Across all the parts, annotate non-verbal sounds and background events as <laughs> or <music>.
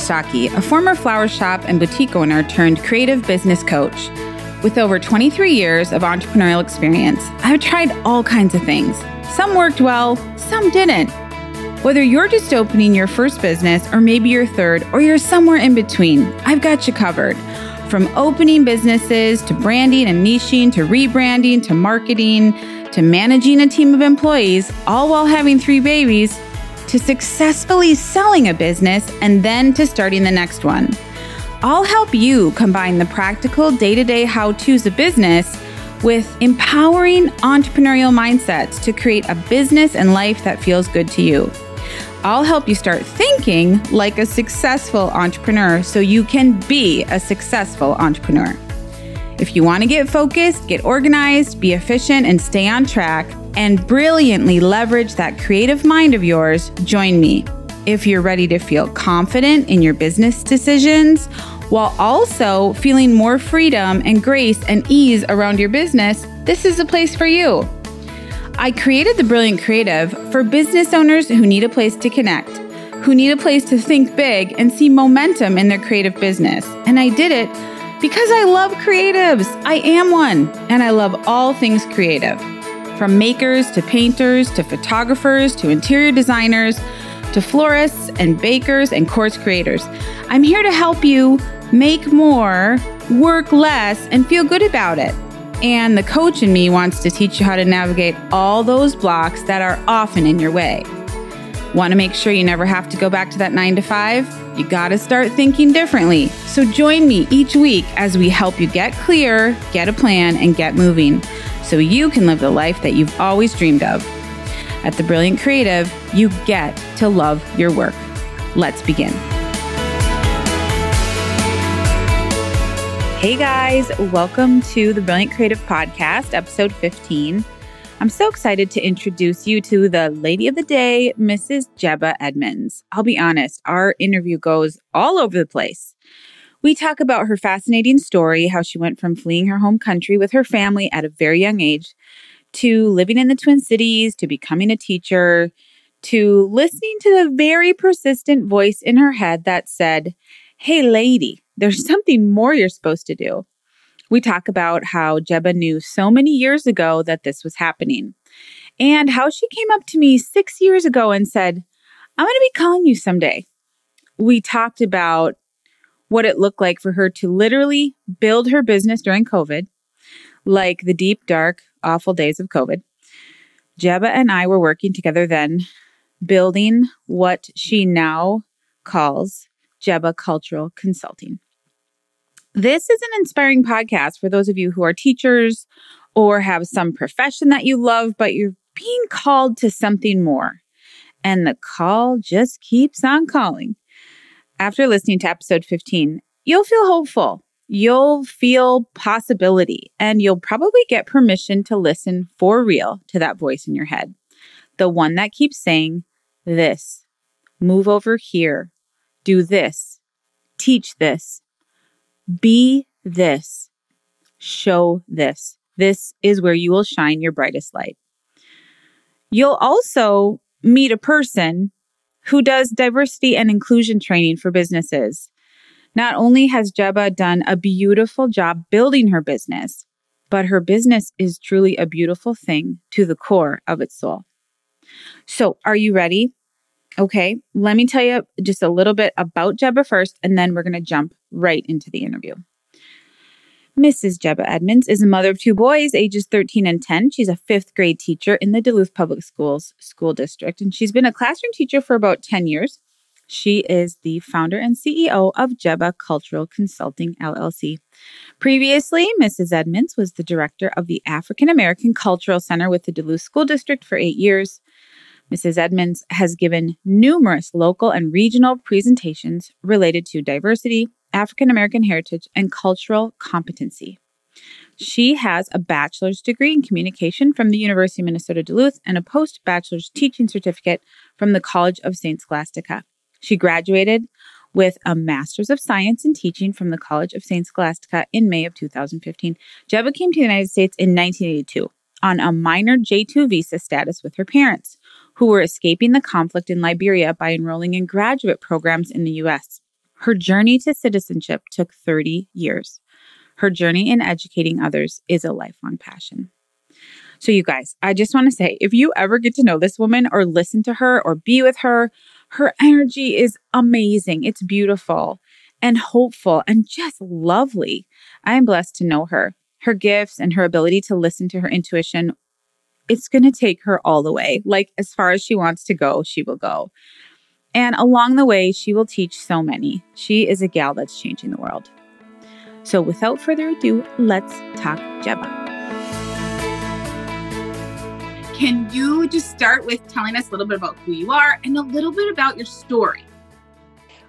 Stocki, a former flower shop and boutique owner turned creative business coach. With over 23 years of entrepreneurial experience, I've tried all kinds of things. Some worked well, some didn't. Whether you're just opening your first business, or maybe your third, or you're somewhere in between, I've got you covered. From opening businesses to branding and niching to rebranding to marketing to managing a team of employees, all while having three babies, to successfully selling a business and then to starting the next one. I'll help you combine the practical day to day how to's of business with empowering entrepreneurial mindsets to create a business and life that feels good to you. I'll help you start thinking like a successful entrepreneur so you can be a successful entrepreneur. If you want to get focused, get organized, be efficient, and stay on track, and brilliantly leverage that creative mind of yours, join me. If you're ready to feel confident in your business decisions while also feeling more freedom and grace and ease around your business, this is the place for you. I created the Brilliant Creative for business owners who need a place to connect, who need a place to think big and see momentum in their creative business. And I did it because I love creatives. I am one, and I love all things creative. From makers to painters to photographers to interior designers to florists and bakers and course creators. I'm here to help you make more, work less, and feel good about it. And the coach in me wants to teach you how to navigate all those blocks that are often in your way. Want to make sure you never have to go back to that nine to five? You got to start thinking differently. So join me each week as we help you get clear, get a plan, and get moving so you can live the life that you've always dreamed of. At The Brilliant Creative, you get to love your work. Let's begin. Hey guys, welcome to the Brilliant Creative Podcast, episode 15. I'm so excited to introduce you to the lady of the day, Mrs. Jebeh Edmunds. I'll be honest, our interview goes all over the place. We talk about her fascinating story, how she went from fleeing her home country with her family at a very young age to living in the Twin Cities, to becoming a teacher, to listening to the very persistent voice in her head that said, Hey, lady, there's <laughs> something more you're supposed to do. We talk about how Jebeh knew so many years ago that this was happening and how she came up to me six years ago and said, I'm going to be calling you someday. We talked about what it looked like for her to literally build her business during COVID, like the deep, dark, awful days of COVID. Jebeh and I were working together then, building what she now calls Jebeh Cultural Consulting. This is an inspiring podcast for those of you who are teachers or have some profession that you love, but you're being called to something more. And the call just keeps on calling. After listening to episode 15, you'll feel hopeful. You'll feel possibility, and you'll probably get permission to listen for real to that voice in your head. The one that keeps saying, This, move over here, do this, teach this, be this. Show this. This is where you will shine your brightest light. You'll also meet a person who does diversity and inclusion training for businesses. Not only has Jebeh done a beautiful job building her business, but her business is truly a beautiful thing to the core of its soul. So, are you ready? Okay, let me tell you just a little bit about Jebeh first, and then we're going to jump right into the interview. Mrs. Jebeh Edmunds is a mother of two boys, ages 13 and 10. She's a fifth grade teacher in the Duluth Public Schools school district, and she's been a classroom teacher for about 10 years. She is the founder and CEO of Jebeh Cultural Consulting LLC. Previously, Mrs. Edmunds was the director of the African American Cultural Center with the Duluth School District for eight years. Mrs. Edmunds has given numerous local and regional presentations related to diversity, African American heritage, and cultural competency. She has a bachelor's degree in communication from the University of Minnesota Duluth and a post bachelor's teaching certificate from the College of St. Scholastica. She graduated with a master's of science in teaching from the College of St. Scholastica in May of 2015. Jebeh came to the United States in 1982 on a minor J2 visa status with her parents who were escaping the conflict in Liberia by enrolling in graduate programs in the U.S. Her journey to citizenship took 30 years. Her journey in educating others is a lifelong passion. So, you guys, I just want to say if you ever get to know this woman or listen to her or be with her, her energy is amazing. It's beautiful and hopeful and just lovely. I am blessed to know her. Her gifts and her ability to listen to her intuition, it's going to take her all the way. Like, as far as she wants to go, she will go. And along the way, she will teach so many. She is a gal that's changing the world. So, without further ado, let's talk Jebeh. Can you just start with telling us a little bit about who you are and a little bit about your story?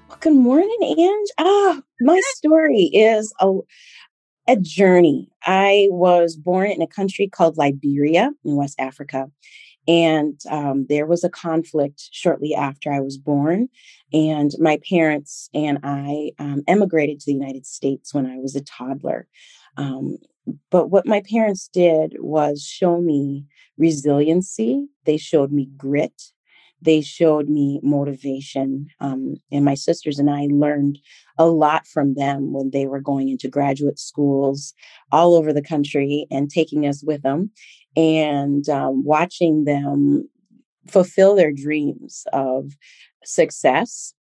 Well, good morning, Ange. Ah, my story is a, a journey. I was born in a country called Liberia in West Africa. And um, there was a conflict shortly after I was born. And my parents and I um, emigrated to the United States when I was a toddler. Um, but what my parents did was show me resiliency, they showed me grit, they showed me motivation. Um, and my sisters and I learned a lot from them when they were going into graduate schools all over the country and taking us with them and um, watching them fulfill their dreams of success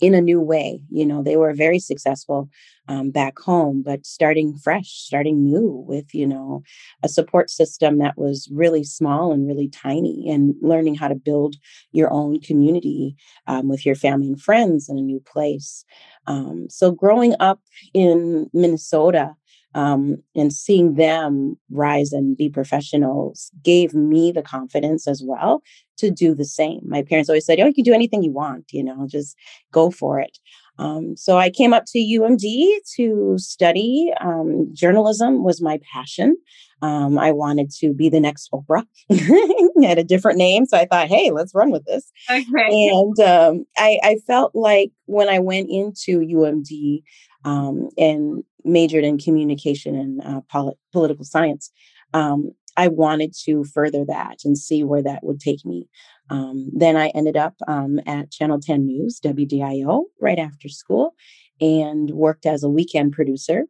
in a new way. You know, they were very successful um, back home, but starting fresh, starting new with, you know, a support system that was really small and really tiny, and learning how to build your own community um, with your family and friends in a new place. Um, so, growing up in Minnesota, um, and seeing them rise and be professionals gave me the confidence as well to do the same. My parents always said, "Oh, you can do anything you want. You know, just go for it." Um, so I came up to UMD to study. Um, journalism was my passion. Um, I wanted to be the next Oprah. <laughs> had a different name, so I thought, "Hey, let's run with this." Okay. And um, I, I felt like when I went into UMD um, and majored in communication and uh, polit- political science, um, I wanted to further that and see where that would take me. Um, then I ended up um, at Channel 10 News, WDIO, right after school, and worked as a weekend producer.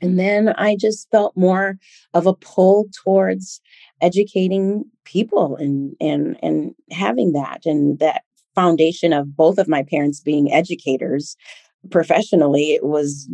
And then I just felt more of a pull towards educating people and and and having that and that foundation of both of my parents being educators professionally it was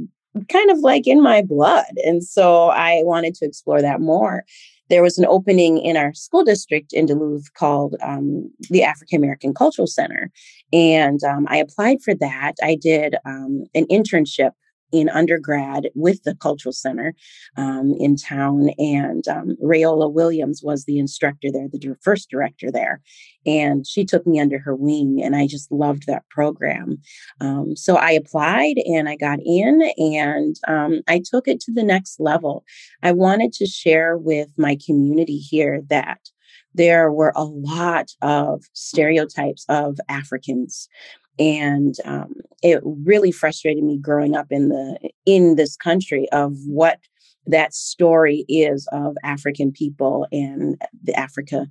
kind of like in my blood and so i wanted to explore that more there was an opening in our school district in Duluth called um, the African American Cultural Center. And um, I applied for that. I did um, an internship in undergrad with the cultural center um, in town and um, rayola williams was the instructor there the first director there and she took me under her wing and i just loved that program. Um, so i applied and i got in and um, i took it to the next level. I wanted to share with my community here that there were a lot of stereotypes of africans and um, it really frustrated me growing up in the in this country of what that story is of african people and africa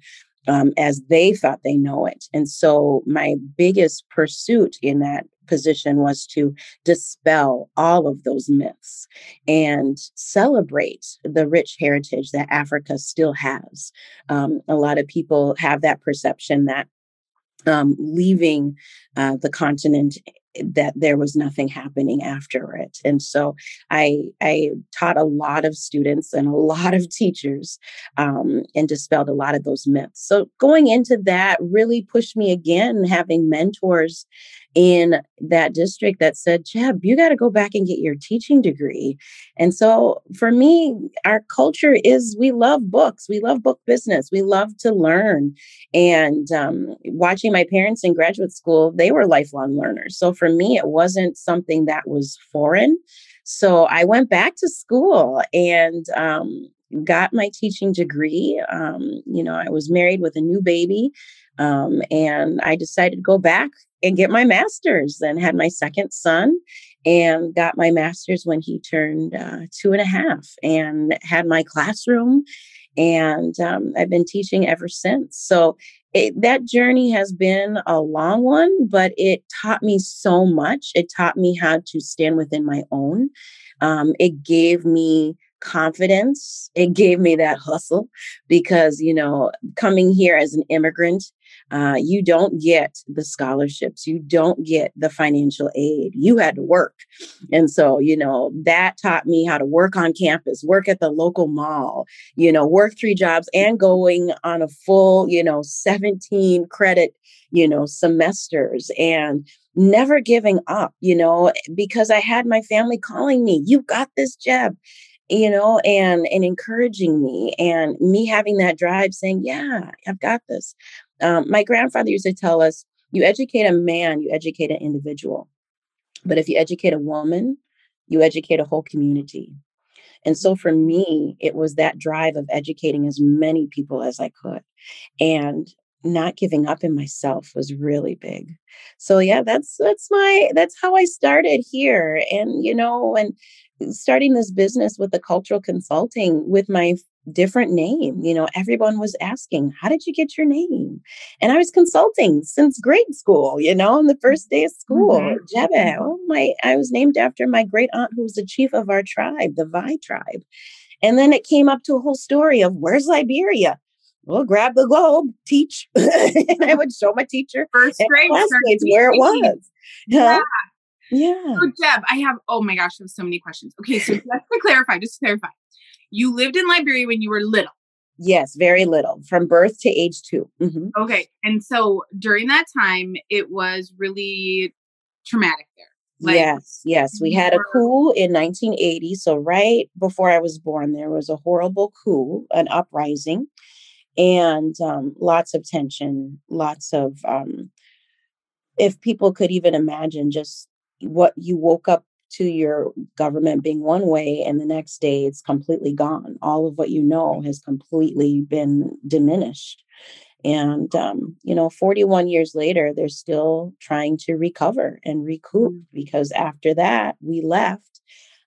um, as they thought they know it and so my biggest pursuit in that position was to dispel all of those myths and celebrate the rich heritage that Africa still has. Um, a lot of people have that perception that um, leaving uh, the continent that there was nothing happening after it. And so i i taught a lot of students and a <laughs> lot of teachers um, and dispelled a lot of those myths. So going into that really pushed me again having mentors in that district that said jeb you got to go back and get your teaching degree. And so for me our culture is we love books. We love book business. We love to learn. And um, watching my parents in graduate school they were lifelong learners. So for me, it wasn't something that was foreign. So I went back to school and um, got my teaching degree. Um, you know, I was married with a new baby, um, and I decided to go back and get my master's. And had my second son, and got my master's when he turned uh, two and a half, and had my classroom. And um, I've been teaching ever since. So it, that journey has been a long one, but it taught me so much. It taught me how to stand within my own. Um, it gave me confidence. It gave me that hustle because, you know, coming here as an immigrant, uh, you don't get the scholarships, you don't get the financial aid. You had to work. And so, you know, that taught me how to work on campus, work at the local mall, you know, work three jobs and going on a full, you know, 17 credit, you know, semesters and never giving up, you know, because I had my family calling me, you got this, Jeb you know, and and encouraging me and me having that drive saying, yeah, I've got this. Um, my grandfather used to tell us, you educate a man, you educate an individual. But if you educate a woman, you educate a whole community. And so for me, it was that drive of educating as many people as I could. And not giving up in myself was really big. So yeah, that's that's my that's how I started here. And you know, and starting this business with the cultural consulting with my different name. You know, everyone was asking, How did you get your name? And I was consulting since grade school, you know, on the first day of school. Mm-hmm. Jebeh, mm-hmm. oh my, I was named after my great aunt who was the chief of our tribe, the Vai tribe. And then it came up to a whole story of where's Liberia? Well, grab the globe, teach. <laughs> and I would show my teacher first grade where it was. <laughs> Yeah. Yeah. So Deb, I have oh my gosh, I have so many questions. Okay, so just to clarify, just to clarify, you lived in Liberia when you were little. Yes, very little, from birth to age 2 mm-hmm. Okay, and so during that time, it was really traumatic there. Like, yes, yes. We had a coup in 1980. So, right before I was born, there was a horrible coup, an uprising, and um, lots of tension, lots of, um, if people could even imagine just what you woke up to your government being one way and the next day it's completely gone. All of what you know has completely been diminished. And um, you know 41 years later they're still trying to recover and recoup mm. because after that we left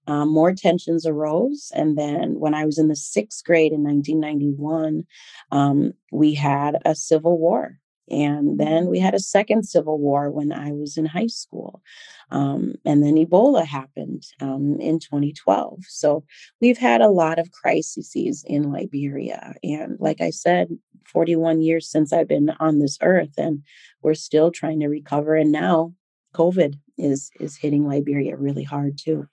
um, more tensions arose. And then when i was in the sixth grade in 1991 um, we had a civil war and then we had a second civil war when I was in high school. Um, and then Ebola happened um, in 2012. So we've had a lot of crises in Liberia. And like I said, 41 years since I've been on this earth, and we're still trying to recover. And now COVID is is hitting Liberia really hard too.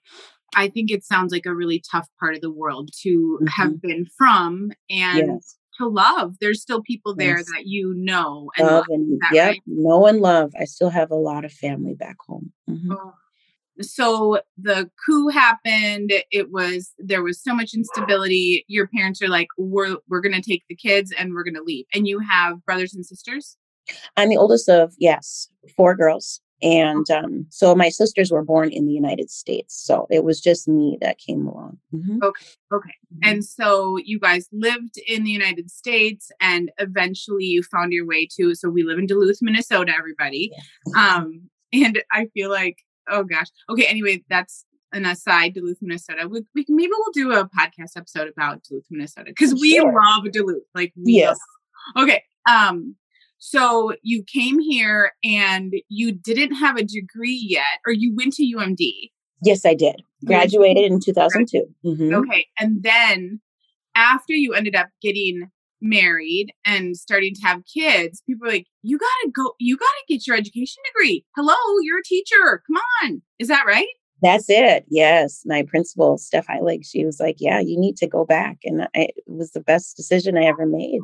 I think it sounds like a really tough part of the world to mm-hmm. have been from and yes to love. There's still people there yes. that you know and love. And, yep, right? know and love. I still have a lot of family back home. Mm-hmm. Oh. So the coup happened. It was there was so much instability. Your parents are like, "We're we're going to take the kids and we're going to leave." And you have brothers and sisters. I'm the oldest of yes, four girls. And um, so my sisters were born in the United States. So it was just me that came along. Mm-hmm. Okay. Okay. Mm-hmm. And so you guys lived in the United States and eventually you found your way to, so we live in Duluth, Minnesota, everybody. Yeah. Um, and I feel like, oh gosh. Okay. Anyway, that's an aside, Duluth, Minnesota. We, we maybe we'll do a podcast episode about Duluth, Minnesota because we sure. love Duluth. Like, we yes. Love, okay. Um, so you came here and you didn't have a degree yet, or you went to UMD. Yes, I did. Graduated in 2002. Mm-hmm. Okay. And then after you ended up getting married and starting to have kids, people are like, you gotta go, you gotta get your education degree. Hello, you're a teacher. Come on. Is that right? That's it. Yes. My principal, Steph Heilig, she was like, Yeah, you need to go back. And it was the best decision I ever made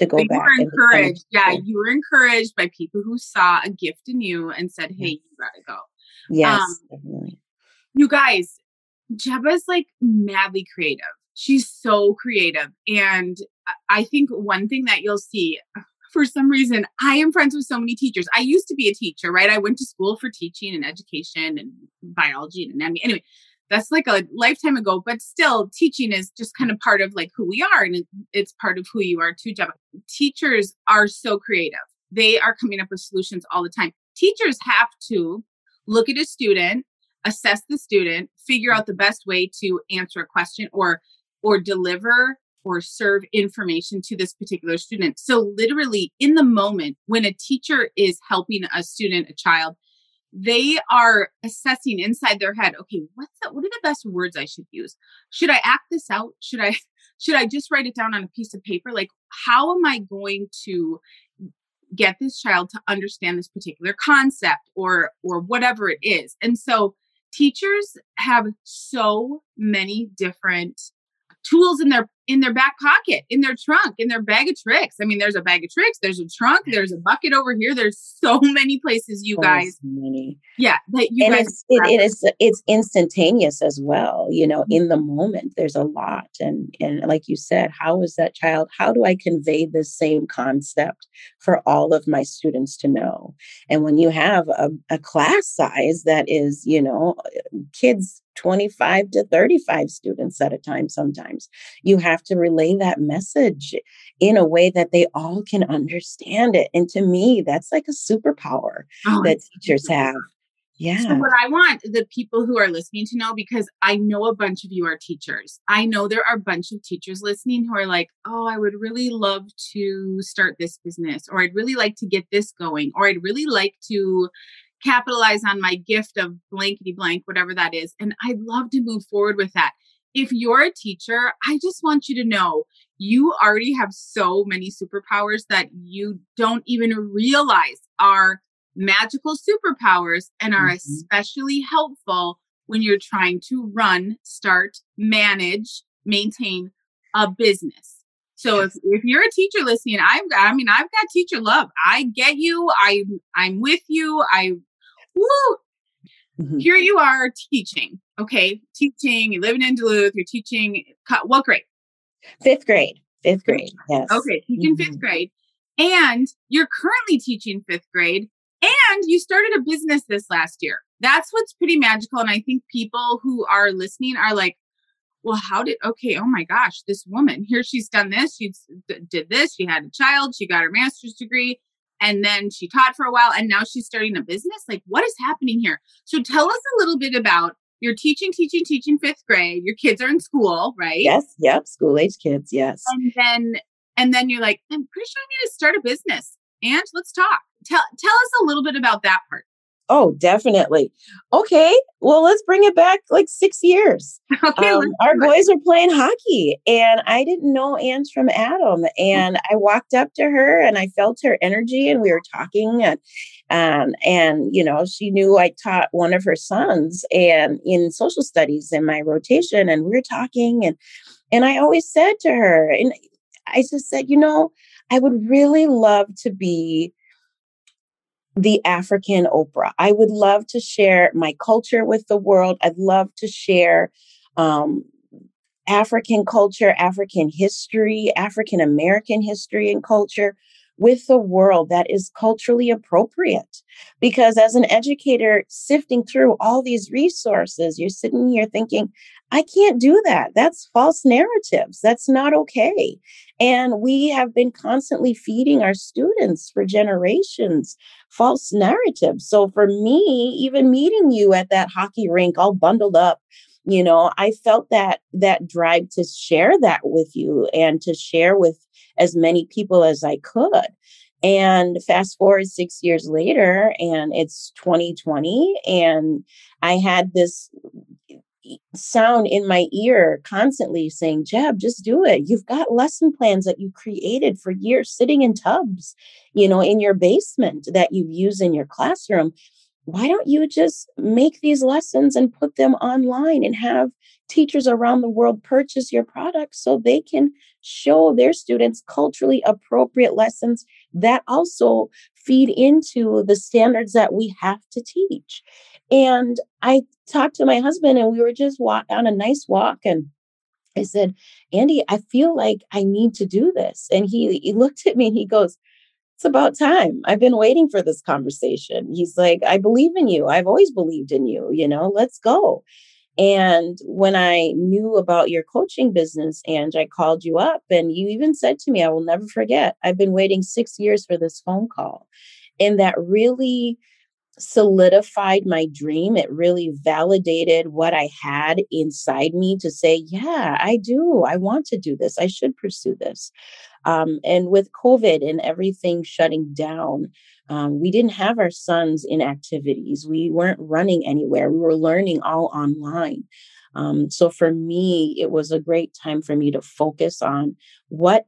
to go back. You were encouraged. yeah, you were encouraged by people who saw a gift in you and said, "Hey, you gotta go." Yes, um, definitely. You guys, Jebeh's like madly creative. She's so creative, and I think one thing that you'll see. <sighs> For some reason, I am friends with so many teachers. I used to be a teacher, right? I went to school for teaching and education and biology and anatomy. Anyway, that's like a lifetime ago, but still teaching is just kind of part of like who we are. And it's part of who you are too, Jeb. Teachers are so creative. They are coming up with solutions all the time. Teachers have to look at a student, assess the student, figure out the best way to answer a question or or deliver or serve information to this particular student. So literally in the moment when a teacher is helping a student, a child, they are assessing inside their head, okay, what's that? What are the best words I should use? Should I act this out? Should I <laughs> should I just write it down on a piece of paper? Like how am I going to get this child to understand this particular concept or or whatever it is? And so teachers have so many different tools in their in their back pocket, in their trunk, in their bag of tricks. I mean, there's a bag of tricks, there's a trunk, there's a bucket over here. There's so <laughs> many places you guys. many. Yeah, that you and guys. It's, it, it is it's instantaneous as well. You know, mm-hmm. in the moment, there's a lot, and and like you said, how is that child? How do I convey the same concept for all of my students to know? And when you have a, a class size that is, you know, kids 25 to 35 students at a time sometimes. You have to relay that message in a way that they all can understand it. And to me, that's like a superpower oh, that teachers have. Yeah. So, what I want the people who are listening to know, because I know a bunch of you are teachers. I know there are a bunch of teachers listening who are like, oh, I would really love to start this business, or I'd really like to get this going, or I'd really like to capitalize on my gift of blankety blank, whatever that is. And I'd love to move forward with that. If you're a teacher, I just want you to know you already have so many superpowers that you don't even realize are magical superpowers and are mm-hmm. especially helpful when you're trying to run, start, manage, maintain a business. So if, if you're a teacher listening, I've got, I mean, I've got teacher love. I get you. I, I'm with you. I woo, mm-hmm. here you are teaching. Okay, teaching. You're living in Duluth. You're teaching. What grade? Fifth grade. Fifth grade. Yes. Okay, teaching mm-hmm. fifth grade, and you're currently teaching fifth grade, and you started a business this last year. That's what's pretty magical, and I think people who are listening are like, well, how did, okay, oh my gosh, this woman here, she's done this, she did this, she had a child, she got her master's degree, and then she taught for a while and now she's starting a business? Like what is happening here? So tell us a little bit about you're teaching teaching teaching fifth grade. Your kids are in school right? Yes yep school age kids yes. And then and then you're like i'm pretty sure i need to start a business and let's talk. Tell tell us a little bit about that part Oh, definitely. Okay. Well, let's bring it back like six years. <laughs> Okay, um, our boys were playing hockey, and I didn't know Ange from Adam. And I walked up to her and I felt her energy, and we were talking. And, um, and you know, she knew I taught one of her sons and in social studies in my rotation, and we were talking. And, and I always said to her, and I just said, you know, I would really love to be the African Oprah. I would love to share my culture with the world. I'd love to share um, African culture, African history, African American history and culture with the world that is culturally appropriate. Because as an educator, sifting through all these resources, you're sitting here thinking, I can't do that. That's false narratives. That's not okay. And we have been constantly feeding our students for generations false narratives. So for me, even meeting you at that hockey rink all bundled up, you know, I felt that that drive to share that with you and to share with as many people as I could. And fast forward six years later, and it's 2020, and I had this sound in my ear constantly saying, Jeb, just do it. You've got lesson plans that you created for years sitting in tubs, you know, in your basement that you use in your classroom. Why don't you just make these lessons and put them online and have teachers around the world purchase your product so they can show their students culturally appropriate lessons that also feed into the standards that we have to teach. And I talked to my husband and we were just walk on a nice walk and I said, Andy, I feel like I need to do this. And he, he looked at me and he goes, It's about time. I've been waiting for this conversation. He's like, I believe in you. I've always believed in you. You know, let's go. And when I knew about your coaching business, and I called you up, and you even said to me, I will never forget, I've been waiting six years for this phone call. And that really solidified my dream. It really validated what I had inside me to say, yeah, I do. I want to do this. I should pursue this. Um, and with COVID and everything shutting down, um, we didn't have our sons in activities. We weren't running anywhere. We were learning all online. Um, so for me, it was a great time for me to focus on what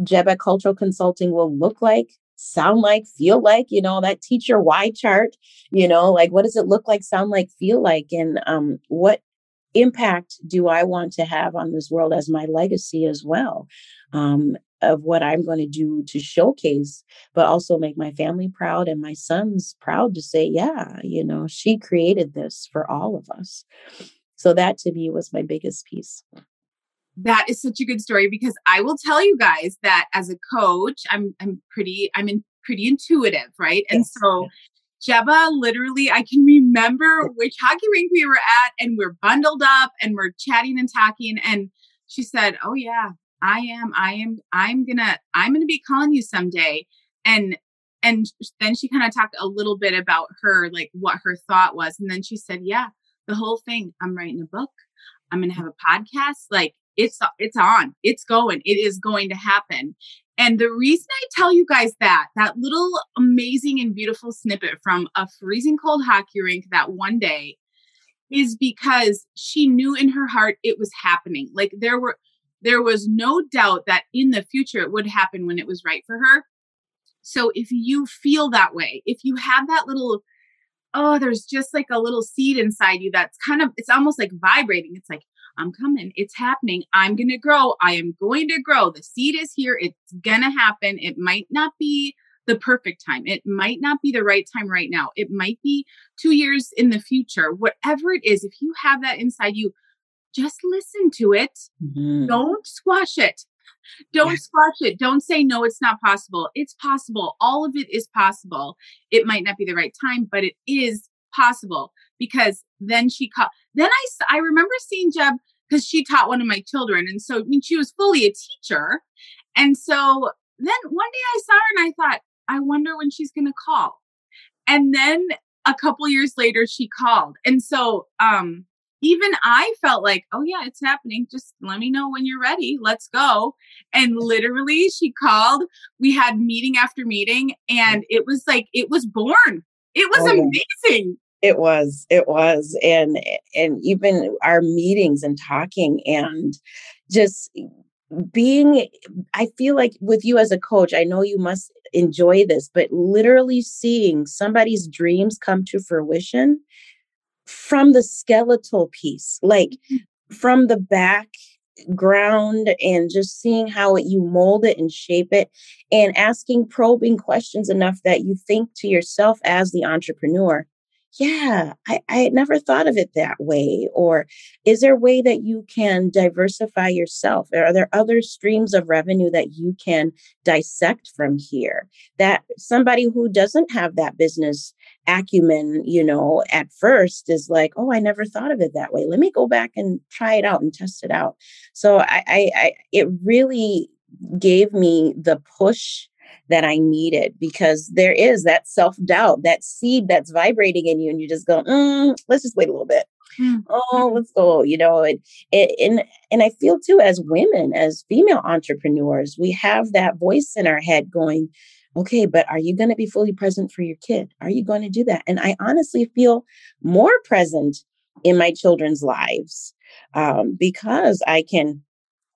Jebeh Cultural Consulting will look like, sound like, feel like, you know, that teacher Y chart, you know, like what does it look like, sound like, feel like, and um, what impact do I want to have on this world as my legacy as well? Um, of what I'm going to do to showcase, but also make my family proud and my sons proud to say, yeah, you know, she created this for all of us. So that to me was my biggest piece. That is such a good story because I will tell you guys that as a coach, I'm I'm pretty I'm in pretty intuitive, right? And yes. so Jebeh, literally, I can remember which hockey rink we were at, and we're bundled up and we're chatting and talking. And she said, Oh, yeah, I am, I am, I'm gonna, I'm gonna be calling you someday. And and then she kind of talked a little bit about her, like what her thought was. And then she said, Yeah, the whole thing. I'm writing a book. I'm going to have a podcast. Like it's it's on. It's going. It is going to happen. And the reason I tell you guys that, that little amazing and beautiful snippet from a freezing cold hockey rink that one day is because she knew in her heart it was happening. Like there were there was no doubt that in the future it would happen when it was right for her. So if you feel that way, if you have that little oh, there's just like a little seed inside you that's kind of, it's almost like vibrating. It's like, I'm coming. It's happening. I'm going to grow. I am going to grow. The seed is here. It's going to happen. It might not be the perfect time. It might not be the right time right now. It might be two years in the future. Whatever it is, if you have that inside you, just listen to it. Mm-hmm. Don't squash it. Don't yes. squash it. Don't say, no, it's not possible. It's possible. All of it is possible. It might not be the right time, but it is possible because then she caught, then I, I remember seeing Jeb because she taught one of my children. And so I mean, she was fully a teacher. And so then one day I saw her and I thought, I wonder when she's going to call. And then a couple years later, she called. And so, um, even I felt like, oh yeah, it's happening. Just let me know when you're ready. Let's go. And literally she called. We had meeting after meeting and it was like it was born. It was oh, amazing. It was. It was. And and even our meetings and talking and just being I feel like with you as a coach, I know you must enjoy this, but literally seeing somebody's dreams come to fruition from the skeletal piece, like mm-hmm. from the background and just seeing how it, you mold it and shape it and asking probing questions enough that you think to yourself as the entrepreneur yeah, I, I never thought of it that way. Or is there a way that you can diversify yourself? Are there other streams of revenue that you can dissect from here? That somebody who doesn't have that business acumen, you know, at first is like, oh, I never thought of it that way. Let me go back and try it out and test it out. So I, I, I it really gave me the push that I needed because there is that self doubt, that seed that's vibrating in you, and you just go, mm, let's just wait a little bit. Mm. Oh, let's go. You know, and, and and I feel too as women, as female entrepreneurs, we have that voice in our head going, okay, but are you going to be fully present for your kid? Are you going to do that? And I honestly feel more present in my children's lives um, because I can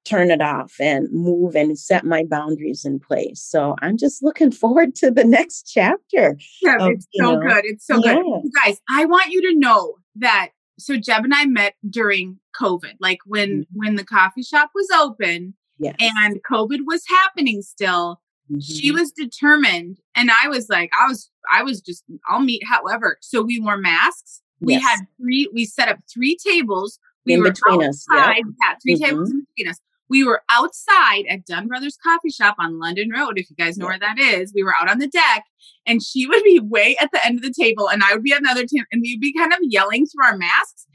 turn it off and move and set my boundaries in place. So I'm just looking <laughs> forward to the next chapter. Yeah, of, it's so know, good. It's so yeah. good. You guys, I want you to know that so Jeb and I met during COVID, like when mm-hmm. when the coffee shop was open yes. and COVID was happening still. Mm-hmm. She was determined and I was like I was I was just I'll meet however. So we wore masks. We yes. had three we set up three tables we in were between outside, us. Yeah, yeah 3 mm-hmm. tables in between us we were outside at Dunn Brothers Coffee Shop on London Road. If you guys know where that is, we were out on the deck, and she <laughs> would be way at the end of the table, and I would be at another table, and we'd be kind of yelling through our masks.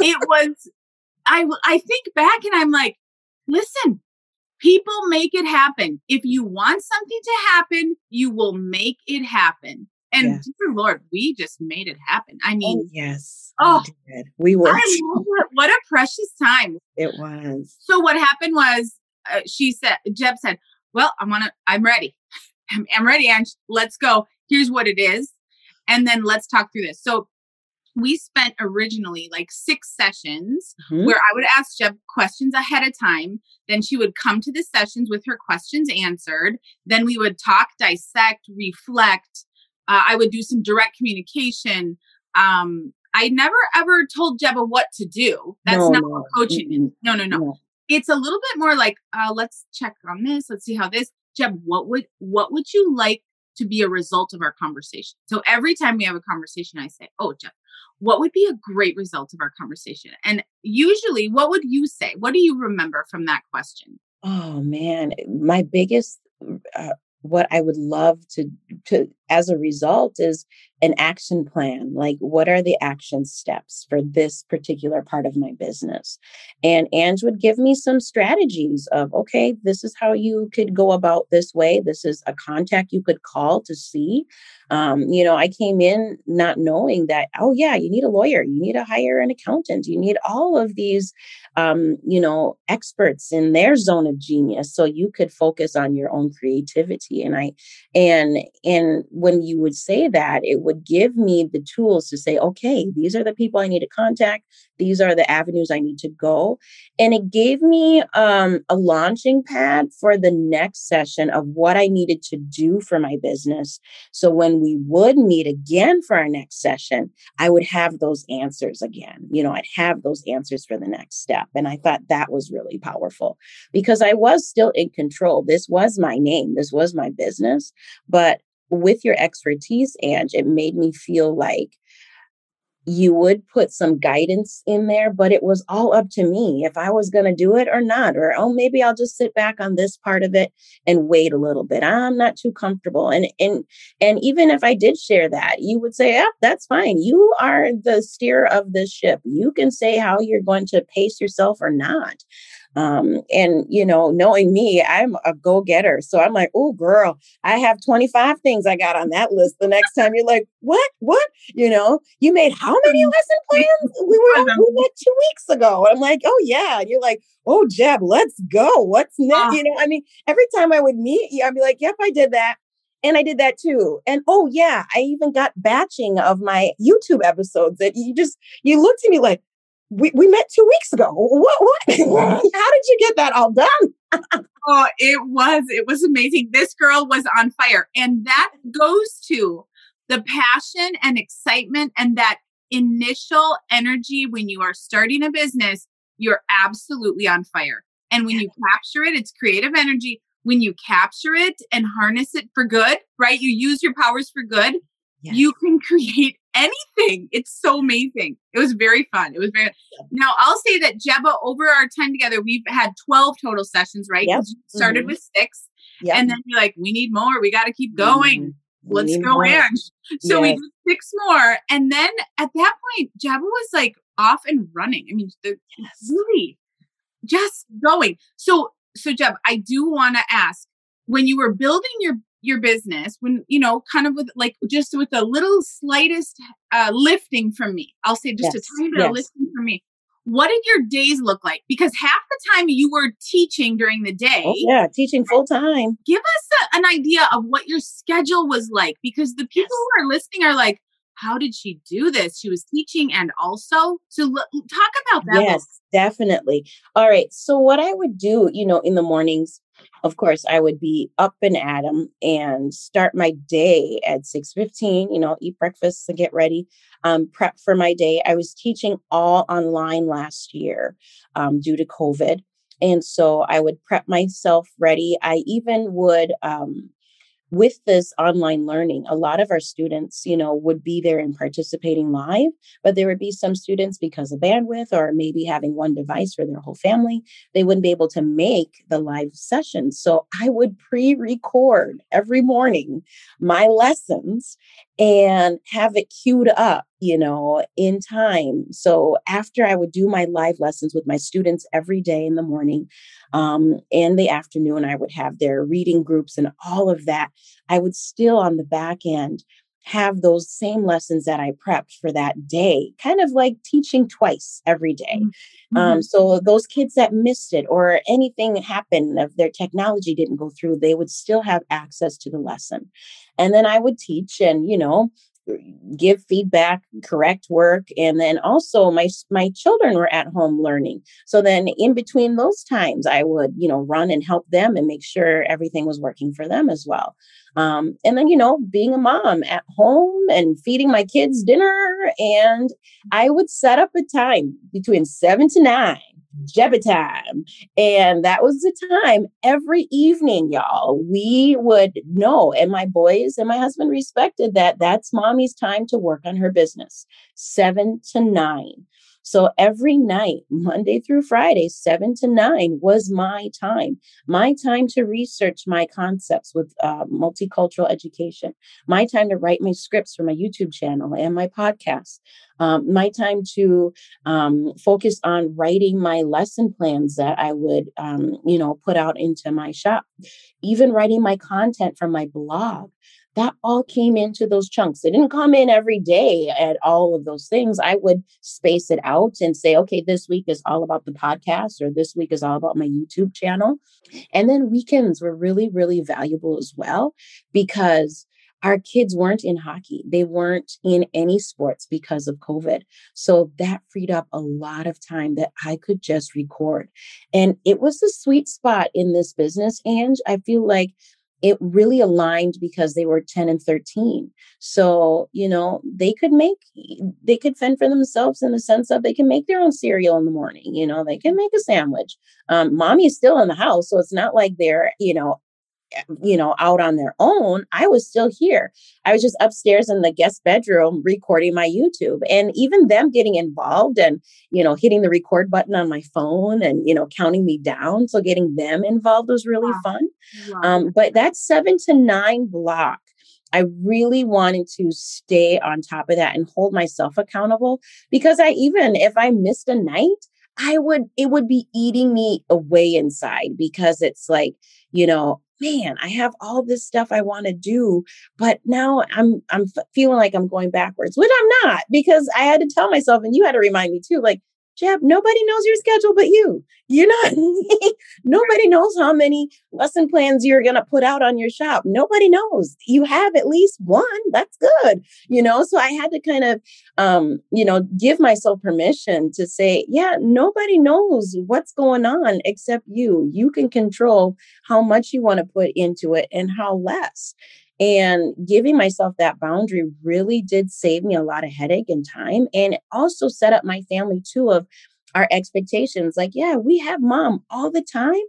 It <laughs> was, I I think back, and I'm like, listen, people make it happen. If you want something to happen, you will make it happen. And yeah. dear Lord, we just made it happen. I oh, mean, oh, yes. Oh, we, did. we were. <laughs> what a precious time. It was. So what happened was uh, she said, Jeb said, well, I want to, I'm ready. I'm, I'm ready, and let's go. Here's what it is. And then let's talk through this. So we spent originally like six sessions mm-hmm. where I would ask Jeb questions ahead of time. Then she would come to the sessions with her questions answered. Then we would talk, dissect, reflect. Uh, I would do some direct communication. Um, I never ever told Jebeh what to do. That's no, not no. coaching mm-hmm. is. No, no, no, no. It's a little bit more like, uh, let's check on this. Let's see how this. Jeb, what would what would you like to be a result of our conversation? So every time we have a conversation, I say, "Oh, Jeb, what would be a great result of our conversation? And usually, what would you say? What do you remember from that question? Oh man, my biggest uh, what I would love to to as a result is an action plan. Like what are the action steps for this particular part of my business? And Ange would give me some strategies of okay, this is how you could go about this way. This is a contact you could call to see. Um, you know, I came in not knowing that, oh yeah, you need a lawyer, you need to hire an accountant, you need all of these um, you know, experts in their zone of genius so you could focus on your own creativity. And I and and when you would say that, it would give me the tools to say, okay, these are the people I need to contact, these are the avenues I need to go. And it gave me um, a launching pad for the next session of what I needed to do for my business. So when we would meet again for our next session, I would have those answers again. You know, I'd have those answers for the next step. And I thought that was really powerful because I was still in control. This was my name, this was my business. But with your expertise, Ange, it made me feel like you would put some guidance in there, but it was all up to me if I was going to do it or not. Or, oh, maybe I'll just sit back on this part of it and wait a little bit. I'm not too comfortable. And, and, and even if I did share that, you would say, yeah, that's fine. You are the steer of this ship. You can say how you're going to pace yourself or not. Um, and you know, knowing me, I'm a go-getter. So I'm like, oh girl, I have 25 things I got on that list. The next time you're like, what? What? You know, you made how many lesson plans? We were we met two weeks ago. I'm like, oh yeah. And you're like, oh Jeb, let's go. What's next? You know, I mean, every time I would meet you, I'd be like, yep, I did that. And I did that too. And oh yeah, I even got batching of my YouTube episodes that you just you looked at me like, we, we met two weeks ago. What, what? <laughs> <laughs> How did you get that all done? oh, it was, it was amazing. This girl was on fire. And that goes to the passion and excitement and that initial energy when you are starting a business, you're absolutely on fire. And when you capture it, it's creative energy. When you capture it and harness it for good, right? You use your powers for good, yes. you can create anything. It's so amazing. It was very fun. It was very now I'll say that Jebeh, over our time together, we've had 12 total sessions, right? Yep. You started mm-hmm. with six. Yep. And then you're like, we need more. We got to keep going. Mm-hmm. Let's go, more. Ange. <laughs> So yes. we did six more. And then at that point, Jebeh was like off and running. I mean, the, yes. really just going. So, so Jeb, I do want to ask when you were building your your business when you know kind of with like just with a little slightest uh, lifting from me i'll say just yes. a tiny bit yes. of lifting from me what did your days look like because half the time you were teaching during the day oh, yeah teaching full time give us a, an idea of what your schedule was like because the people yes. who are listening are like how did she do this she was teaching and also so l- talk about that yes definitely all right so what i would do you know in the mornings of course i would be up and at 'em and start my day at 6.15 you know eat breakfast and get ready um, prep for my day. I was teaching all online last year um, due to covid and so i would prep myself ready. I even would um, with this online learning, a lot of our students, you know, would be there and participating live, but there would be some students because of bandwidth or maybe having one device for their whole family, they wouldn't be able to make the live sessions. So I would pre record every morning my lessons and have it queued up, you know, in time. So after I would do my live lessons with my students every day in the morning, um, in the afternoon, I would have their reading groups and all of that. I would still on the back end have those same lessons that I prepped for that day, kind of like teaching twice every day. Mm-hmm. Um, mm-hmm. so those kids that missed it or anything happened if their technology didn't go through, they would still have access to the lesson. And then I would teach and, you know, give feedback correct work and then also my my children were at home learning. So then in between those times i would you know run and help them and make sure everything was working for them as well. Um, and then you know being a mom at home and feeding my kids dinner and i would set up a time between seven to nine Jebeh time. And that was the time every evening, y'all, we would know. And my boys and my husband respected that. That's mommy's time to work on her business, seven to nine. So every night, Monday through Friday, seven to nine was my time, my time to research my concepts with uh, multicultural education, my time to write my scripts for my YouTube channel and my podcast, um, my time to um, focus on writing my lesson plans that I would, um, you know, put out into my shop, even writing my content from my blog that all came into those chunks. It didn't come in every day at all of those things. I would space it out and say, okay, this week is all about the podcast, or this week is all about my YouTube channel. And then weekends were really, really valuable as well because our kids weren't in hockey. They weren't in any sports because of COVID. So that freed up a lot of time that I could just record. And it was the sweet spot in this business. And I feel like it really aligned because they were 10 and 13 so you know they could make they could fend for themselves in the sense of they can make their own cereal in the morning you know they can make a sandwich. Um, mommy is still in the house so it's not like they're you know you know, out on their own, I was still here. I was just upstairs in the guest bedroom recording my YouTube. And even them getting involved and, you know, hitting the record button on my phone and, you know, counting me down. So getting them involved was really wow. fun. Wow. Um, but that seven to nine block, I really wanted to stay on top of that and hold myself accountable because I even, if I missed a night, I would, it would be eating me away inside because it's like, you know, man, I have all this stuff I want to do, but now I'm I'm feeling like I'm going backwards, which I'm not because I had to tell myself, and you had to remind me too, like Jeb, nobody knows your schedule but you. You're not, <laughs> nobody knows how many lesson plans you're going to put out on your shop. Nobody knows. You have at least one. That's good. You know, so I had to kind of, um, you know, give myself permission to say, yeah, nobody knows what's going on except you. You can control how much you want to put into it and how less. And giving myself that boundary really did save me a lot of headache and time. And also set up my family too of our expectations like yeah we have mom all the time.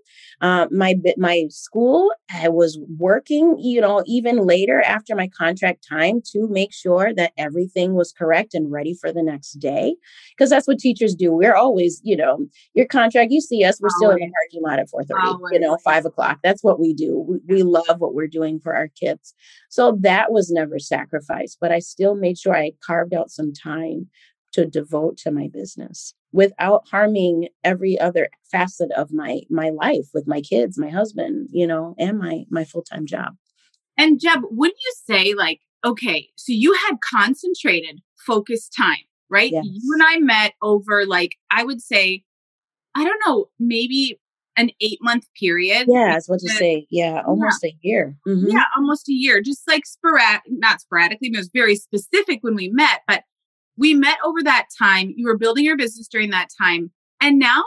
Uh, my my school i was working you know even later after my contract time to make sure that everything was correct and ready for the next day because that's what teachers do we're always you know your contract you see us we're always. still in the parking lot at 4.30 you know 5 o'clock that's what we do we, we love what we're doing for our kids. So that was never sacrificed but i still made sure i carved out some time to devote to my business without harming every other facet of my my life with my kids my husband you know and my my full-time job and jeb wouldn't you say like okay so you had concentrated focused time right yes. you and i met over like i would say i don't know maybe an eight month period. Yeah, I was about to say, yeah, almost yeah. a year. Mm-hmm. Yeah, almost a year. Just like sporadic, not sporadically, it was very specific when we met, but we met over that time. You were building your business during that time. And now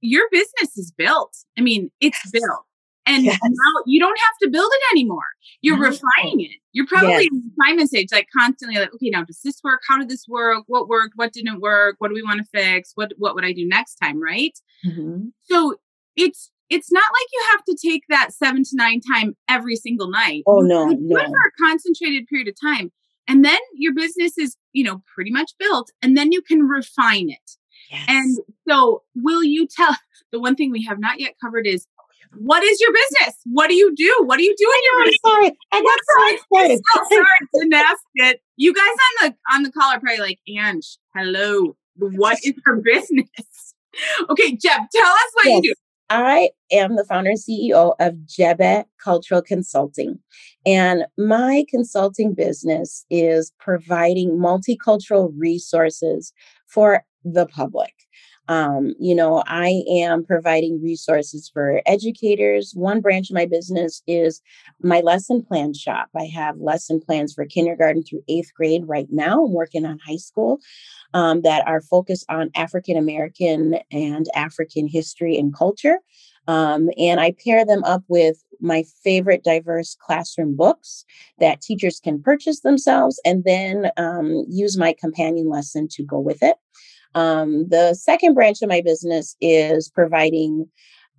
your business is built. I mean, it's yes. built. And yes. now you don't have to build it anymore. You're refining it. You're probably yes. in refinement stage, like constantly like, okay, now does this work? How did this work? What worked? What didn't work? What do we want to fix? What what would I do next time? Right. Mm-hmm. So it's it's not like you have to take that seven to nine time every single night. Oh no, no. for a concentrated period of time. And then your business is, you know, pretty much built and then you can refine it. Yes. And so will you tell <laughs> the one thing we have not yet covered is oh, what is your business? What do you do? What do you do in your business? Sorry, I got so excited. so <laughs> sorry to ask it. You guys on the on the call are probably like, Ange, hello. What is her business? <laughs> okay, Jeb, tell us what yes. you do. I am the founder and CEO of Jebeh Cultural Consulting. And my consulting business is providing multicultural resources for the public. Um, you know, I am providing resources for educators. One branch of my business is my lesson plan shop. I have lesson plans for kindergarten through eighth grade right now. I'm working on high school um, that are focused on African American and African history and culture. Um, and I pair them up with my favorite diverse classroom books that teachers can purchase themselves and then um, use my companion lesson to go with it. Um, the second branch of my business is providing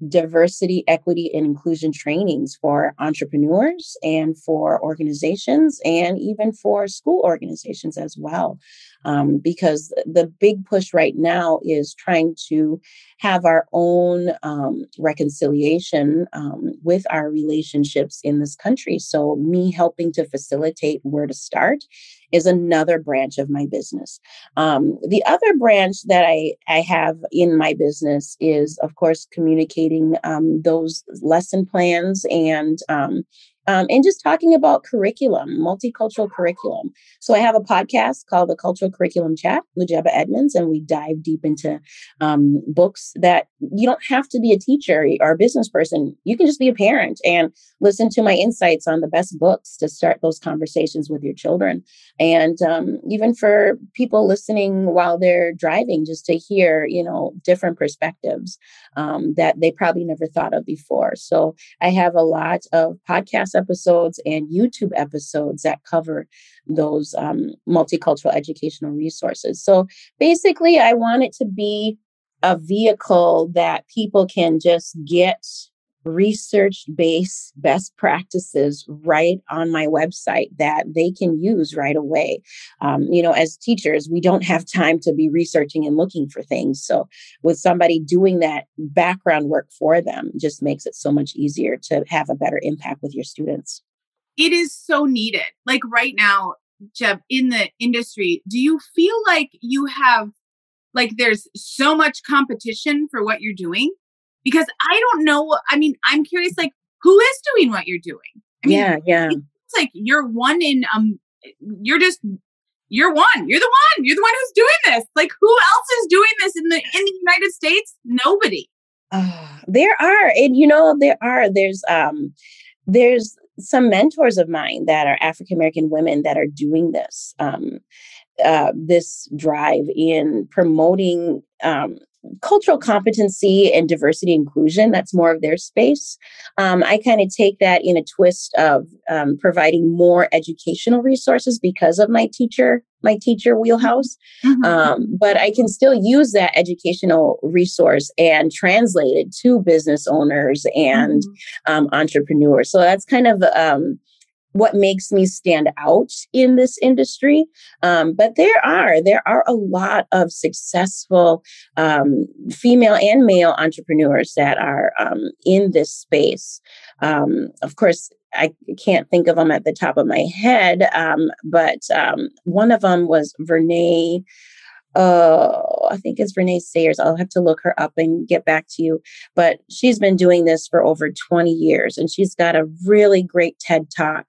diversity, equity, and inclusion trainings for entrepreneurs and for organizations and even for school organizations as well um, because the big push right now is trying to have our own um, reconciliation um, with our relationships in this country. So, me helping to facilitate where to start is another branch of my business. Um, the other branch that I, I have in my business is, of course, communicating um, those lesson plans and um, um, and just talking about curriculum, multicultural curriculum. So I have a podcast called the Cultural Curriculum Chat with Jebeh Edmunds, and we dive deep into um, books that you don't have to be a teacher or a business person. You can just be a parent and listen to my insights on the best books to start those conversations with your children. And um, even for people listening while they're driving, just to hear, you know, different perspectives um, that they probably never thought of before. So I have a lot of podcast episodes and YouTube episodes that cover those um, multicultural educational resources. So basically, I want it to be a vehicle that people can just get research based best practices right on my website that they can use right away. Um, you know, as teachers, we don't have time to be researching and looking for things. So, with somebody doing that background work for them, just makes it so much easier to have a better impact with your students. It is so needed. Like right now, Jeb, in the industry, do you feel like you have like there's so much competition for what you're doing because I don't know. I mean, I'm curious, like, who is doing what you're doing? I mean, yeah, yeah. It's like you're one in, um, you're just, you're one. You're the one. You're the one who's doing this. Like, who else is doing this in the in the United States? Nobody. Uh, there are, and you know, there are. There's, um, there's some mentors of mine that are African American women that are doing this. Um, uh, this drive in promoting um, cultural competency and diversity inclusion that's more of their space um, i kind of take that in a twist of um, providing more educational resources because of my teacher my teacher wheelhouse mm-hmm. um, but i can still use that educational resource and translate it to business owners and mm-hmm. Um, entrepreneurs so that's kind of um, what makes me stand out in this industry. Um, but there are there are a lot of successful um, female and male entrepreneurs that are um, in this space. Um, of course, I can't think of them at the top of my head, um, but um, one of them was Vernee uh, I think it's Renee Sayers. I'll have to look her up and get back to you. But she's been doing this for over 20 years, and she's got a really great TED talk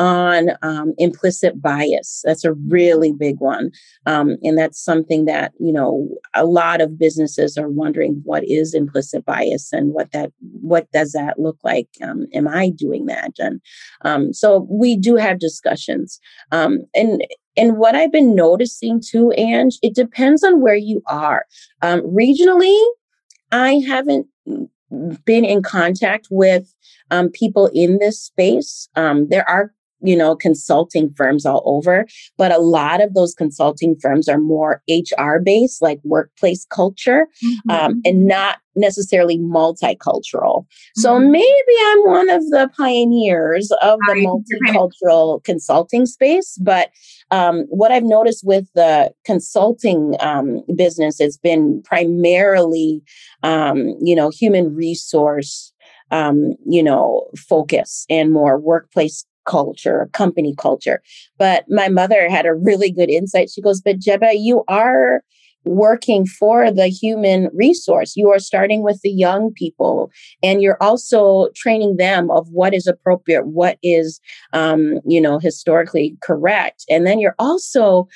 on um, implicit bias. That's a really big one. Um, and that's something that, you know, a lot of businesses are wondering what is implicit bias and what that, what does that look like? Um, am I doing that? And um, so we do have discussions. Um, and and what I've been noticing too, Ange, it depends on where you are. Um, regionally, I haven't been in contact with um, people in this space. Um, there are you know, consulting firms all over, but a lot of those consulting firms are more HR based, like workplace culture, mm-hmm. um, and not necessarily multicultural. Mm-hmm. So maybe I'm one of the pioneers of the multicultural consulting space. But um, what I've noticed with the consulting um, business has been primarily, um, you know, human resource um, you know, focus and more workplace culture, company culture. But my mother had a really good insight. She goes, But Jebeh, you are working for the human resource. You are starting with the young people, and you're also training them of what is appropriate, what is, um, you know, historically correct, and then you're also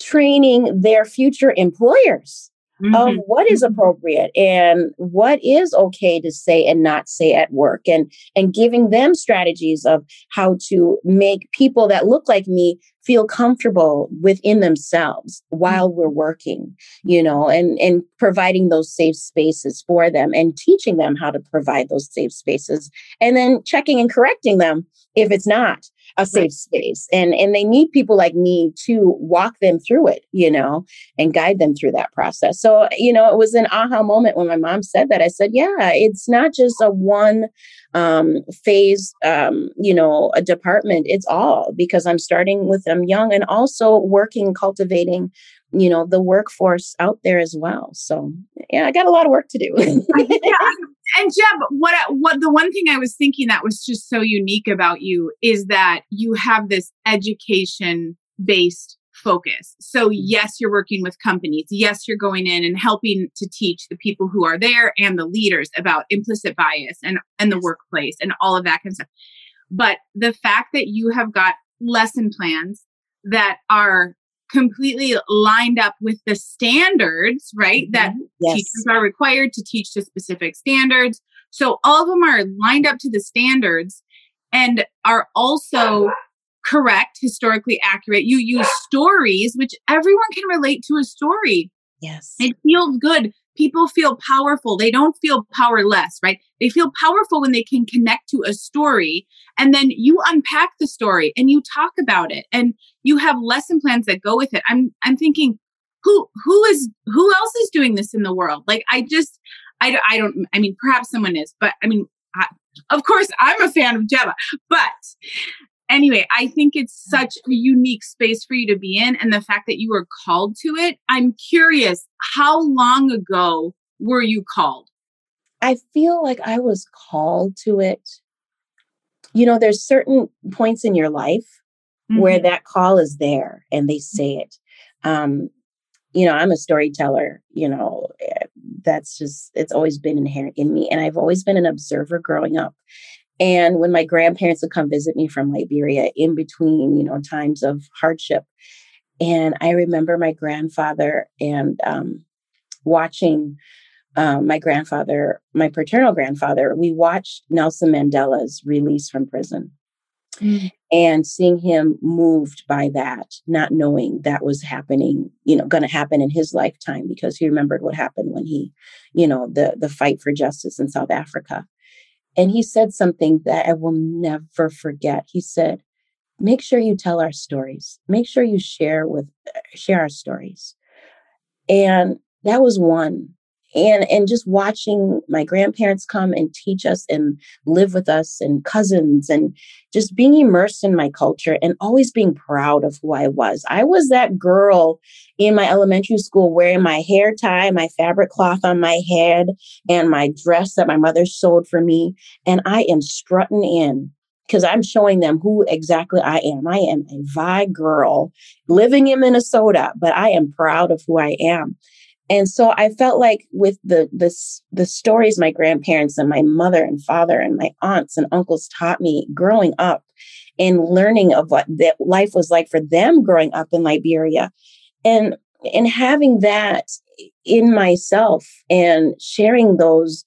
training their future employers mm-hmm. of what is mm-hmm. appropriate and what is okay to say and not say at work and and giving them strategies of how to make people that look like me feel comfortable within themselves while mm-hmm. we're working you know and and providing those safe spaces for them and teaching them how to provide those safe spaces and then checking and correcting them if it's not a safe right. space and and they need people like me to walk them through it you know and guide them through that process so you know it was an aha moment when my mom said that i said yeah it's not just a one um, phase um, you know a department it's all because i'm starting with them young and also working cultivating you know the workforce out there as well. So yeah i got a lot of work to do. Yeah. <laughs> <laughs> and jeb what what the one thing i was thinking that was just so unique about you is that you have this education based focus. So mm-hmm. yes you're working with companies. Yes you're going in and helping to teach the people who are there and the leaders about implicit bias and and the workplace and all of that kind of stuff. But the fact that you have got lesson plans that are completely lined up with the standards, right? Mm-hmm. That yes. teachers are required to teach to specific standards. So all of them are lined up to the standards and are also correct, historically accurate. You use stories, which everyone can relate to a story. Yes. It feels good people feel powerful. They don't feel powerless, right? They feel powerful when they can connect to a story and then you unpack the story and you talk about it and you have lesson plans that go with it. I'm I'm thinking who who is who else is doing this in the world? Like I just I, I don't I mean perhaps someone is, but I mean I, of course I'm a fan of Jebeh, but anyway, I think it's such a unique space for you to be in. And the fact that you were called to it, I'm curious, how long ago were you called? I feel like I was called to it. You know, there's certain points in your life mm-hmm. where that call is there and they say it. Um, you know, I'm a storyteller, you know, eh, that's just, it's always been inherent in me. And I've always been an observer growing up. And when my grandparents would come visit me from Liberia in between, you know, times of hardship, and I remember my grandfather and um, watching um, my grandfather, my paternal grandfather, we watched Nelson Mandela's release from prison. Mm. And seeing him moved by that, not knowing that was happening, you know, going to happen in his lifetime because he remembered what happened when he, you know, the the fight for justice in South Africa. And he said something that I will never forget. He said, make sure you tell our stories. Make sure you share with share our stories. And that was one and and just watching my grandparents come and teach us and live with us and cousins and just being immersed in my culture and always being proud of who I was. I was that girl in my elementary school wearing my hair tie, my fabric cloth on my head, and my dress that my mother sewed for me. And I am strutting in because I'm showing them who exactly I am. I am a Vai girl living in Minnesota, but I am proud of who I am. And so I felt like with the the the stories my grandparents and my mother and father and my aunts and uncles taught me growing up and learning of what that life was like for them growing up in Liberia and and having that in myself and sharing those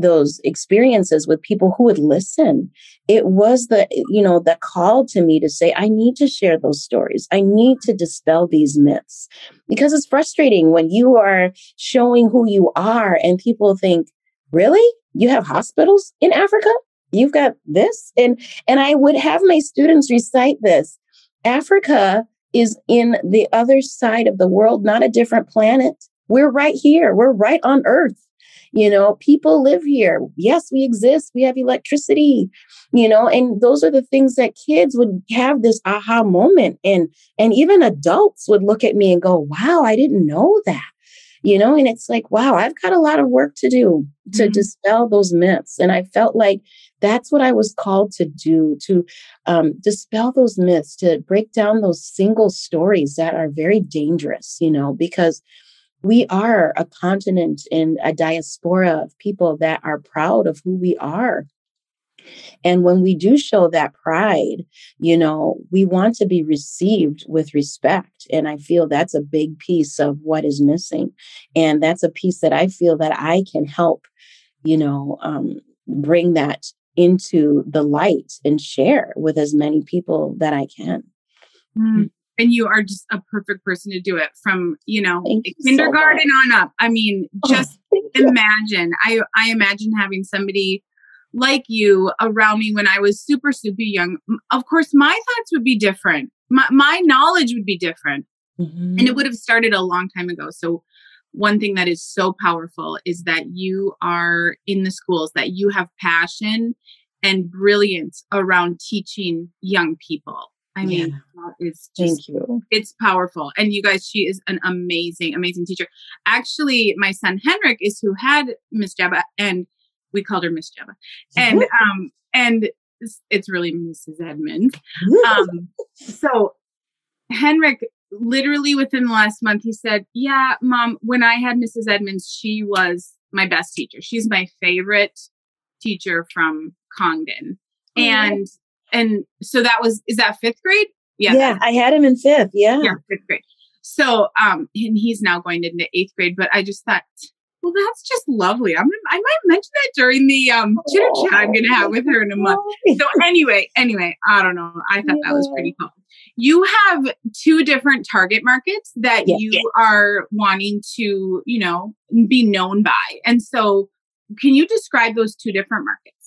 those experiences with people who would listen. It was the you know the call to me to say i need to share those stories. I need to dispel these myths. Because it's frustrating when you are showing who you are and people think really? You have hospitals in africa? You've got this? And and i would have my students recite this. Africa is in the other side of the world not a different planet. We're right here. We're right on earth you know, people live here. Yes, we exist. We have electricity, you know, and those are the things that kids would have this aha moment. And and even adults would look at me and go, wow, I didn't know that you know and it's like wow i've got a lot of work to do to mm-hmm. dispel those myths and i felt like that's what i was called to do to um, dispel those myths to break down those single stories that are very dangerous you know because we are a continent and a diaspora of people that are proud of who we are. And when we do show that pride, you know, we want to be received with respect. And I feel that's a big piece of what is missing. And that's a piece that I feel that I can help, you know, um, bring that into the light and share with as many people that I can. Mm and you are just a perfect person to do it from you know Thank kindergarten so on up. I mean oh, just oh, imagine. I i imagine having somebody like you around me when i was super super young. Of course my thoughts would be different. My, my knowledge would be different. Mm-hmm. and it mm-hmm. would have started a long time ago. So one thing that is so powerful is that you are in the schools that you have passion and brilliance around teaching young people I mean, yeah. it's just, Thank you. It's powerful. And you guys, she is an amazing, amazing teacher. Actually, my son Henrik is who had Miss Jebeh, and we called her Miss Jebeh. And um, and it's, it's really Mrs. Edmunds. Um, so Henrik literally within the last month, he said, Yeah, mom, when I had Mrs. Edmunds, she was my best teacher. She's my favorite teacher from Congdon. Oh, and and so that was is that fifth grade? Yeah. Yeah, I had him in fifth. Yeah. Yeah, fifth grade. So um and he's now going into eighth grade, but I just thought, well, that's just lovely. I'm I might mention that during the um chitter chat I'm gonna have with her in a month. So anyway, anyway, I don't know. I thought that was pretty cool. You have two different target markets that yeah. you yeah. are wanting to, you know, be known by. And so can you describe those two different markets?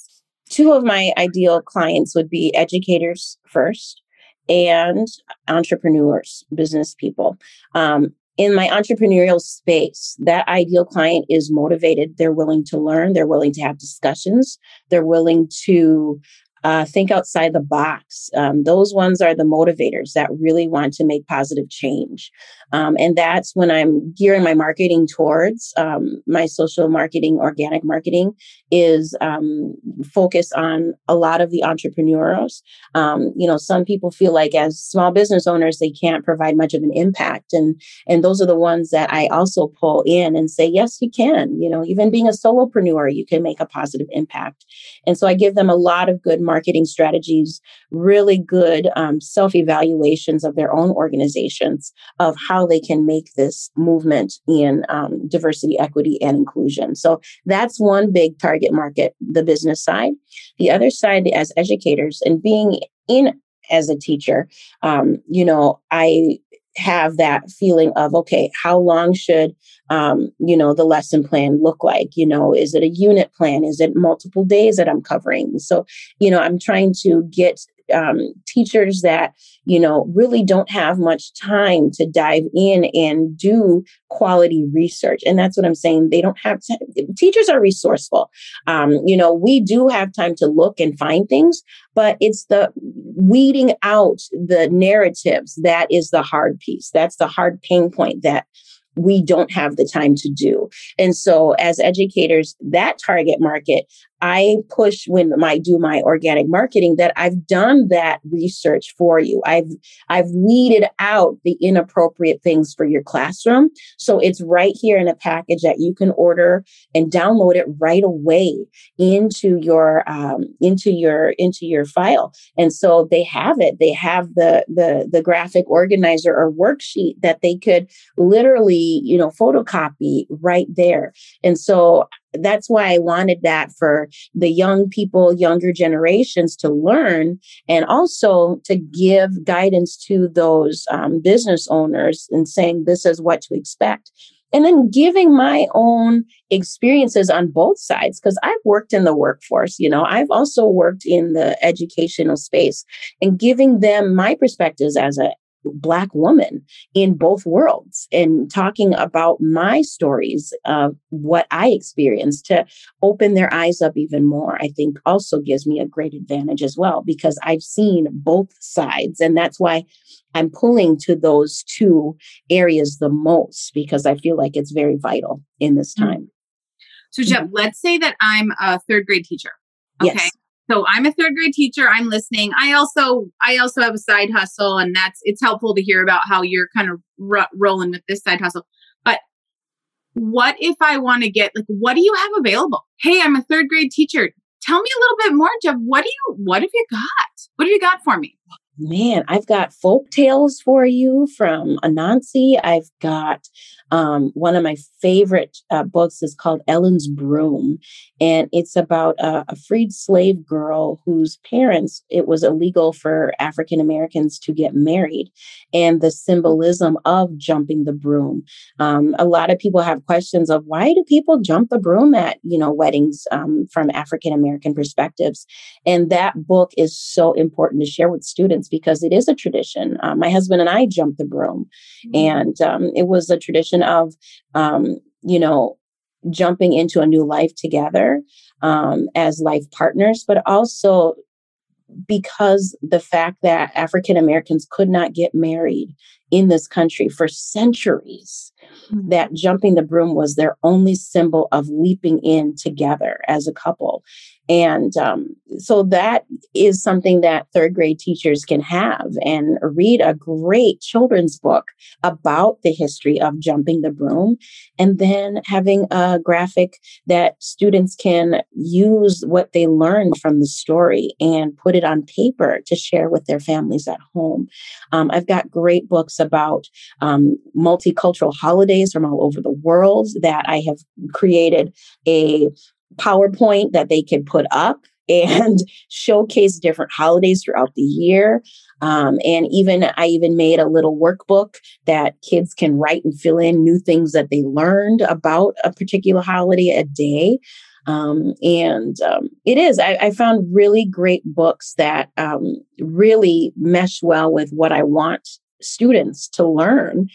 Two of my ideal clients would be educators first and entrepreneurs, business people. Um, in my entrepreneurial space, that ideal client is motivated. They're willing to learn. They're willing to have discussions. They're willing to uh, think outside the box. Um, those ones are the motivators that really want to make positive change. Um, and that's when I'm gearing my marketing towards um, my social marketing, organic marketing is um, focus on a lot of the entrepreneurs. Um, you know, some people feel like as small business owners, they can't provide much of an impact. And, and those are the ones that I also pull in and say, yes, you can. You know, even being a solopreneur, you can make a positive impact. And so I give them a lot of good marketing strategies, really good um, self evaluations of their own organizations of how they can make this movement in um, diversity, equity, and inclusion. So that's one big target market, the business side. The other side, as educators and being in as a teacher, um, you know, I have that feeling of okay how long should um, you know the lesson plan look like? You know is it a unit plan? Is it multiple days that i'm covering? So you know i'm trying to get um, teachers that you know really don't have much time to dive in and do quality research. And that's what i'm saying. They don't have teachers are resourceful. Um, you know we do have time to look and find things but it's the weeding out the narratives that is the hard piece. That's the hard pain point that we don't have the time to do. And so as educators, that target market, I push when I do my organic marketing that I've done that research for you. I've I've weeded out the inappropriate things for your classroom. So it's right here in a package that you can order and download it right away into your um, into your into your file. And so they have it. They have the the the graphic organizer or worksheet that they could literally, you know, photocopy right there. And so that's why I wanted that for the young people, younger generations to learn, and also to give guidance to those um, business owners and saying this is what to expect. And then giving my own experiences on both sides, because I've worked in the workforce, you know, I've also worked in the educational space and giving them my perspectives as a Black woman in both worlds and talking about my stories of what I experienced to open their eyes up even more, I think also gives me a great advantage as well because I've seen both sides. And that's why I'm pulling to those two areas the most because I feel like it's very vital in this mm. time. So, jeff mm-hmm. let's say that I'm a third grade teacher. Okay. Yes. So I'm a third grade teacher. I'm listening. I also I also have a side hustle, and that's it's helpful to hear about how you're kind of r- rolling with this side hustle. But what if I want to get like what do you have available? Hey, I'm a third grade teacher. Tell me a little bit more, Jeff. What do you what have you got? What have you got for me? Man, I've got folk tales for you from Anansi. I've got um, one of my favorite uh, books is called Ellen's Broom, and it's about a, a freed slave girl whose parents it was illegal for African Americans to get married, and the symbolism of jumping the broom. Um, a lot of people have questions of why do people jump the broom at you know weddings um, from African American perspectives, and that book is so important to share with students because it is a tradition. Uh, my husband and I jumped the broom, mm-hmm. and um, it was a tradition of, um, you know, jumping into a new life together um, as life partners, but also because the fact that African Americans could not get married in this country for centuries, mm-hmm. that jumping the broom was their only symbol of leaping in together as a couple. And um, so that is something that third grade teachers can have and read a great children's book about the history of jumping the broom, and then having a graphic that students can use what they learned from the story and put it on paper to share with their families at home. Um, I've got great books about um, multicultural holidays from all over the world that I have created a PowerPoint that they can put up <laughs> and showcase different holidays throughout the year. Um, and even I even made a little workbook that kids can write and fill in new things that they learned about a particular holiday a day. Um, and um, it is, I, I, found really great books that um, really mesh well with what I want students to learn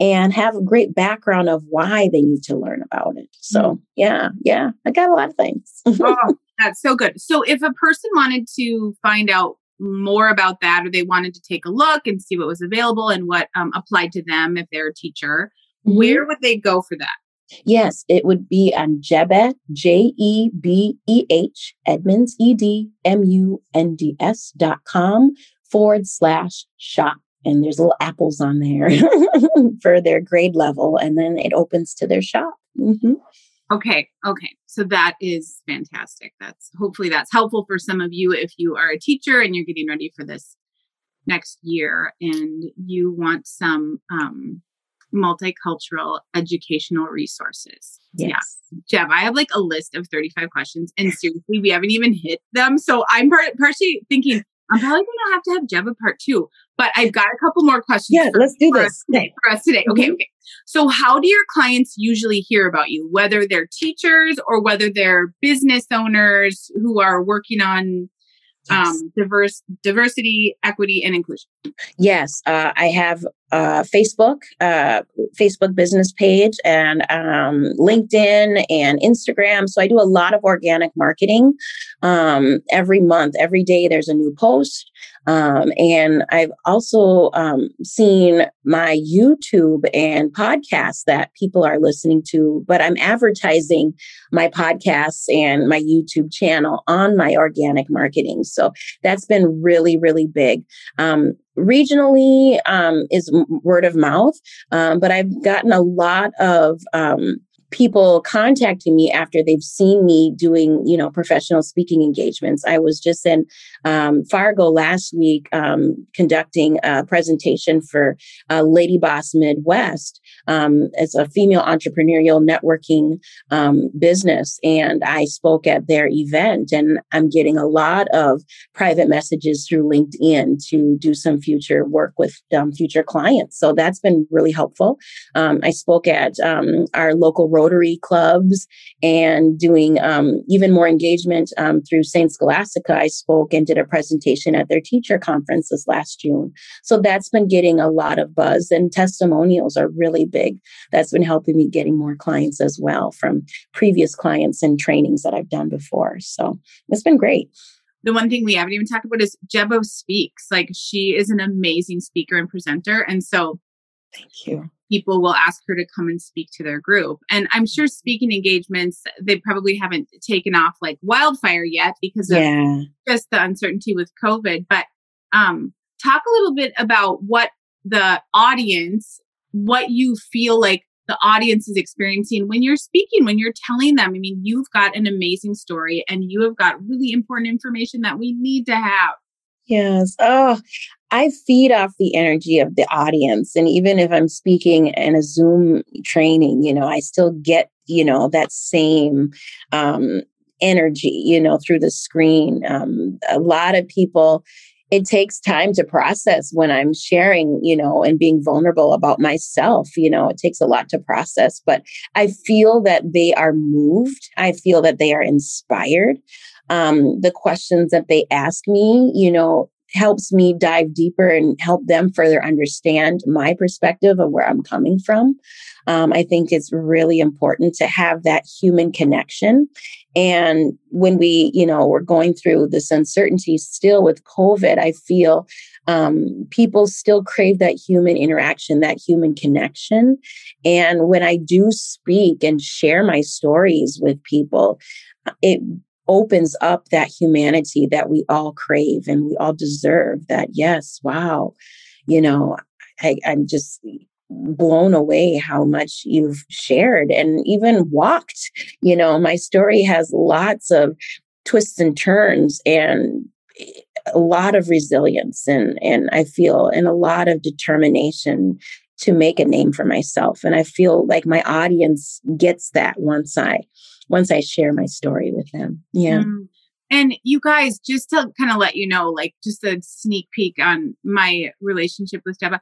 and have a great background of why they need to learn about it. So, mm yeah, yeah, I got a lot of things. <laughs> oh, that's so good. So, if a person wanted to find out more about that or they wanted to take a look and see what was available and what um, applied to them if they're a teacher, mm-hmm. where would they go for that? Yes, it would be on Jebeh, J E B E H, Edmunds, E D M U N D S dot com forward slash shop and there's little apples on there <laughs> for their grade level and then it opens to their shop mm-hmm. okay okay so that is fantastic that's hopefully that's helpful for some of you if you are a teacher and you're getting ready for this next year and you want some um, multicultural educational resources. Yes. Yeah. Jeb, I have like a list of 35 questions and seriously, we haven't even hit them. So I'm part- partially thinking I'm probably going to have to have Jeb a part two, but I've got a couple more questions. Yeah, for, let's do this us, today. for us today. Okay, mm-hmm. okay. So, how do your clients usually hear about you, whether they're teachers or whether they're business owners who are working on um, diverse diversity, equity, and inclusion? Yes, uh, I have uh, Facebook, uh, Facebook business page, and um, LinkedIn and Instagram. So I do a lot of organic marketing um, every month. Every day there's a new post. Um, and I've also um, seen my YouTube and podcasts that people are listening to, but I'm advertising my podcasts and my YouTube channel on my organic marketing. So that's been really, really big. Um, regionally um, is word of mouth, um, but I've gotten a lot of um, people contacting me after they've seen me doing, you know, professional speaking engagements. I was just in um, Fargo last week um, conducting a presentation for uh, Lady Boss Midwest. Um, it's a female entrepreneurial networking um, business, and I spoke at their event, and I'm getting a lot of private messages through LinkedIn to do some future work with um, future clients. So that's been really helpful. Um, I spoke at our local Rotary clubs and doing um, even more engagement um, through St. Scholastica. I spoke and did a presentation at their teacher conference this last June. So that's been getting a lot of buzz, and testimonials are really big. That's been helping me getting more clients as well from previous clients and trainings that I've done before. So it's been great the one thing we haven't even talked about is Jebeh speaks. Like she is an amazing speaker and presenter. And so thank you people will ask her to come and speak to their group. And I'm sure speaking engagements, they probably haven't taken off like wildfire yet because of yeah. just the uncertainty with COVID. But um, talk a little bit about what the audience, what you feel like the audience is experiencing when you're speaking, when you're telling them. I mean, you've got an amazing story and you have got really important information that we need to have. Yes. Oh, I feed off the energy of the audience. And even if I'm speaking in a Zoom training, you know, I still get, you know, that same um, energy, you know, through the screen. Um, a lot of people, it takes time to process when I'm sharing, you know, and being vulnerable about myself. You know, it takes a lot to process, but I feel that they are moved. I feel that they are inspired. Um, the questions that they ask me, you know, helps me dive deeper and help them further understand my perspective of where I'm coming from. Um, I think it's really important to have that human connection. And when we, you know, we're going through this uncertainty still with COVID, I feel um, people still crave that human interaction, that human connection. And when I do speak and share my stories with people, it opens up that humanity that we all crave and we all deserve that yes wow. You know I, i'm just blown away how much you've shared and even walked. You know my story has lots of twists and turns and eh, a lot of resilience and and i feel and a lot of determination to make a name for myself. And i feel like my audience gets that once i once I share my story with them. Yeah. Mm. And you guys, just to kind of let you know, like just a sneak peek on my relationship with Jebeh,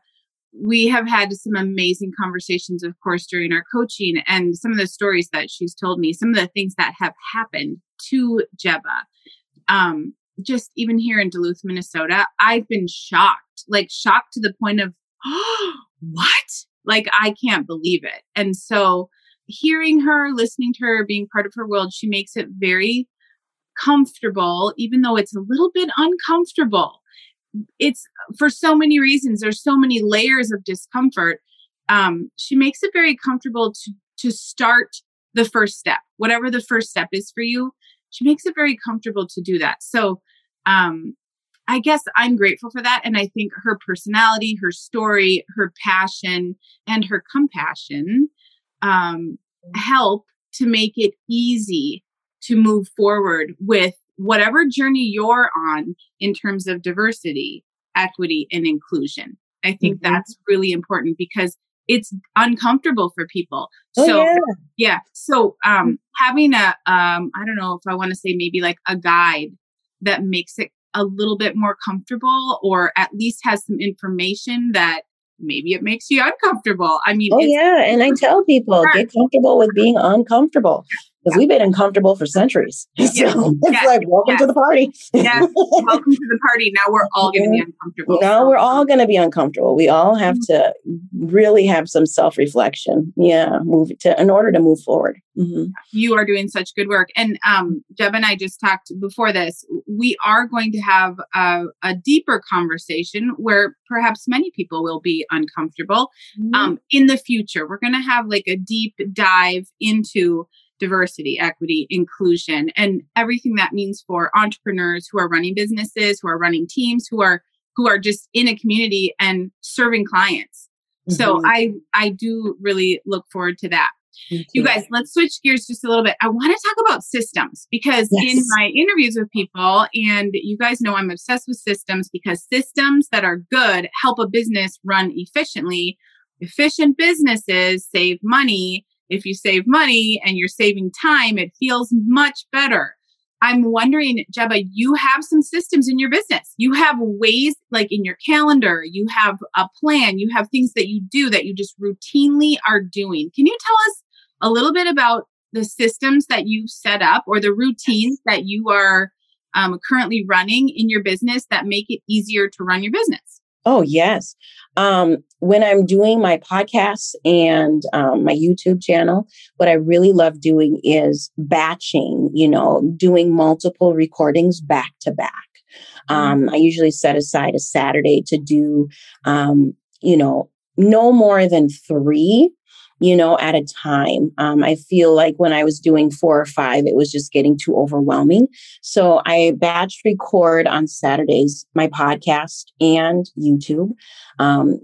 we have had some amazing conversations, of course, during our coaching and some of the stories that she's told me, some of the things that have happened to Jebeh. Um, just even here in Duluth, Minnesota, I've been shocked, like shocked to the point of, oh, <gasps> what? Like, I can't believe it. And so, hearing her, listening to her, being part of her world, she makes it very comfortable, even though it's a little bit uncomfortable. It's for so many reasons. There's so many layers of discomfort. Um, she makes it very comfortable to to start the first step, whatever the first step is for you. She makes it very comfortable to do that. So, um, I guess I'm grateful for that. And I think her personality, her story, her passion, and her compassion um, help to make it easy to move forward with whatever journey you're on in terms of diversity, equity, and inclusion. I think mm-hmm. that's really important because it's uncomfortable for people. Oh, so yeah. yeah. So um having a um I don't know if I want to say maybe like a guide that makes it a little bit more comfortable or at least has some information that maybe it makes you uncomfortable. I mean, oh yeah, and I tell people get comfortable with being uncomfortable because yeah. we've been uncomfortable for centuries. <laughs> So it's yes. like, welcome to the party. yes, <laughs> welcome to the party. Now we're all going to be uncomfortable. Now we're all going to be uncomfortable. We all have mm-hmm. to really have some self reflection. Yeah, move to in order to move forward. Mm-hmm. You are doing such good work. And um, Jeb and I just talked before this. We are going to have a, a deeper conversation where perhaps many people will be uncomfortable mm-hmm. um, in the future. We're going to have like a deep dive into diversity, equity, inclusion, and everything that means for entrepreneurs who are running businesses, who are running teams, who are who are just in a community and serving clients. Mm-hmm. So I I do really look forward to that. You guys, let's switch gears just a little bit. I want to talk about systems because yes. in my interviews with people, and you guys know I'm obsessed with systems because systems that are good help a business run efficiently. Efficient businesses save money if you save money and you're saving time, it feels much better. I'm wondering, Jebeh, you have some systems in your business. You have ways like in your calendar, you have a plan, you have things that you do that you just routinely are doing. Can you tell us a little bit about the systems that you set up or the routines that you are um, currently running in your business that make it easier to run your business? Oh, yes. Um, when I'm doing my podcasts and um, my YouTube channel, what I really love doing is batching, you know, doing multiple recordings back to back. Mm-hmm. Um, I usually set aside a Saturday to do, um, you know, no more than three you know, at a time. Um, I feel like when I was doing four or five, it was just getting too overwhelming. So I batch record on Saturdays my podcast and YouTube. Um,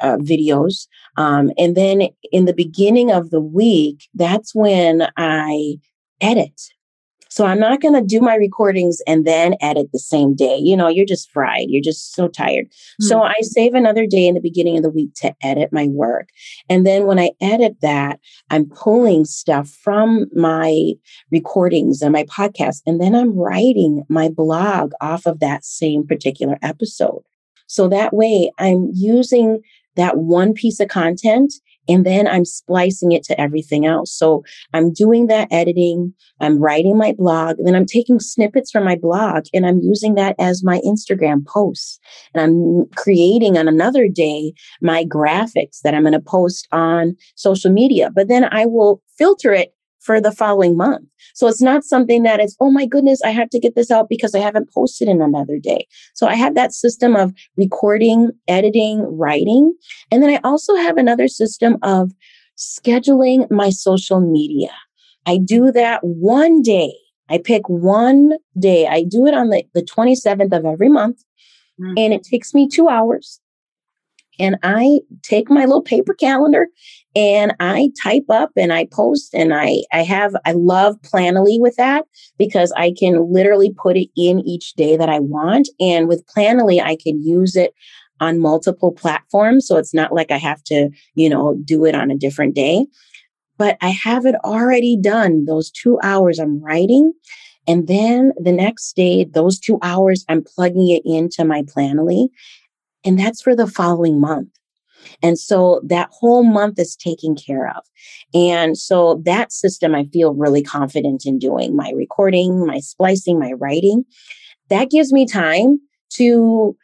uh, videos. Um, and then in the beginning of the week, that's when I edit. So I'm not going to do my recordings and then edit the same day. You know, you're just fried. You're just so tired. Mm-hmm. So I save another day in the beginning of the week to edit my work. And then when I edit that, I'm pulling stuff from my recordings and my podcast. And then I'm writing my blog off of that same particular episode. So that way I'm using that one piece of content and then I'm splicing it to everything else. So I'm doing that editing, I'm writing my blog, then I'm taking snippets from my blog and I'm using that as my Instagram posts. And I'm creating on another day my graphics that I'm going to post on social media. But then I will filter it for the following month. So it's not something that is, oh my goodness, I have to get this out because I haven't posted in another day. So I have that system of recording, editing, writing. And then I also have another system of scheduling my social media. I do that one day. I pick one day. I do it on the, the 27th of every month. Mm-hmm. And it takes me two hours and I take my little paper calendar and I type up and I post and I I have I love Planoly with that because I can literally put it in each day that I want. And with Planoly I can use it on multiple platforms. So it's not like I have to, you know, do it on a different day. But I have it already done. Those 2 hours I'm writing. And then the next day those 2 hours I'm plugging it into my Planoly. And that's for the following month. And so that whole month is taken care of. And so that system I feel really confident in doing my recording, my splicing, my writing. That gives me time to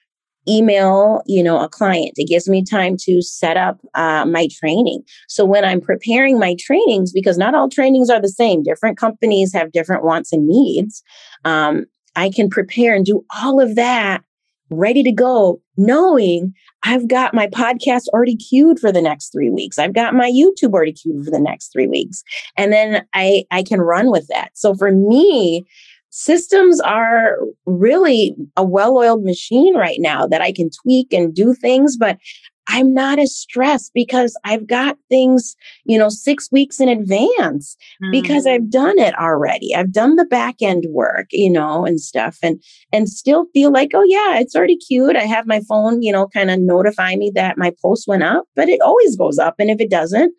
email you know a client it gives me time to set up uh, my training so when i'm preparing my trainings because not all trainings are the same different companies have different wants and needs um, i can prepare and do all of that ready to go, knowing I've got my podcast already queued for the next three weeks. I've got my YouTube already queued for the next three weeks. And then I, I can run with that. So for me, systems are really a well-oiled machine right now that I can tweak and do things, but I'm not as stressed because I've got things, you know, six weeks in advance mm. because I've done it already. I've done the back end work, you know, and stuff and, and still feel like, oh yeah, it's already cute. I have my phone, you know, kind of notify me that my post went up, but it always goes up. And if it doesn't,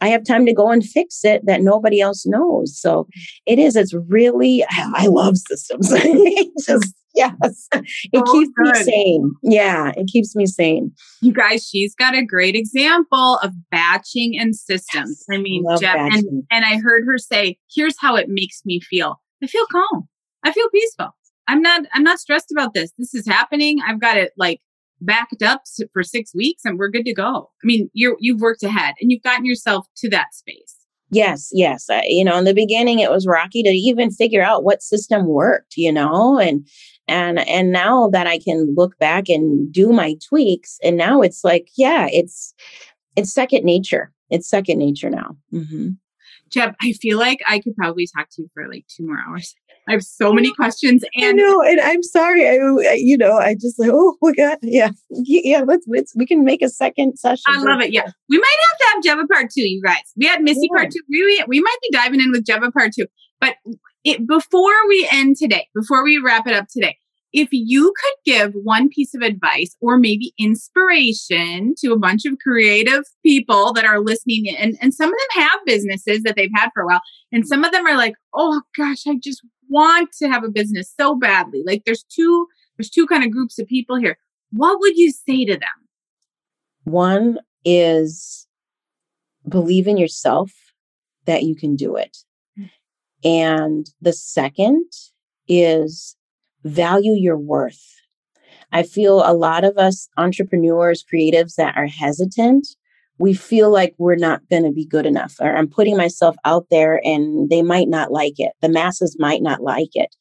I have time to go and fix it that nobody else knows. So it is, it's really, I, I love systems. <laughs> just yes. <laughs> It keeps good. me sane. Yeah, it keeps me sane. You guys, she's got a great example of batching and systems. Yes, I mean, Jeb, and, and I heard her say, here's how it makes me feel. I feel calm. I feel peaceful. I'm not I'm not stressed about this. This is happening. I've got it like backed up for 6 weeks and we're good to go. I mean, you're you've worked ahead and you've gotten yourself to that space. Yes, yes. Uh, you know, in the beginning, it was rocky to even figure out what system worked. You know, and and and now that I can look back and do my tweaks, and now it's like, yeah, it's it's second nature. It's second nature now. Mm-hmm. Jeb, I feel like I could probably talk to you for like two more hours. I have so many questions, and no, and I'm sorry. I, you know, I just like, oh my god, yeah, yeah. Let's, let's we can make a second session. I love it. Yeah, we might have to have Jebeh part two, you guys. We had Missy yeah. part two. We we might be diving in with Jebeh part two. But it, before we end today, before we wrap it up today, if you could give one piece of advice or maybe inspiration to a bunch of creative people that are listening and, and some of them have businesses that they've had for a while and some of them are like oh gosh i just want to have a business so badly. Like there's two there's two kind of groups of people here. What would you say to them? One is believe in yourself that you can do it. And the second is value your worth. I feel a lot of us entrepreneurs, creatives that are hesitant, we feel like we're not going to be good enough, or I'm putting myself out there and they might not like it. The masses might not like it.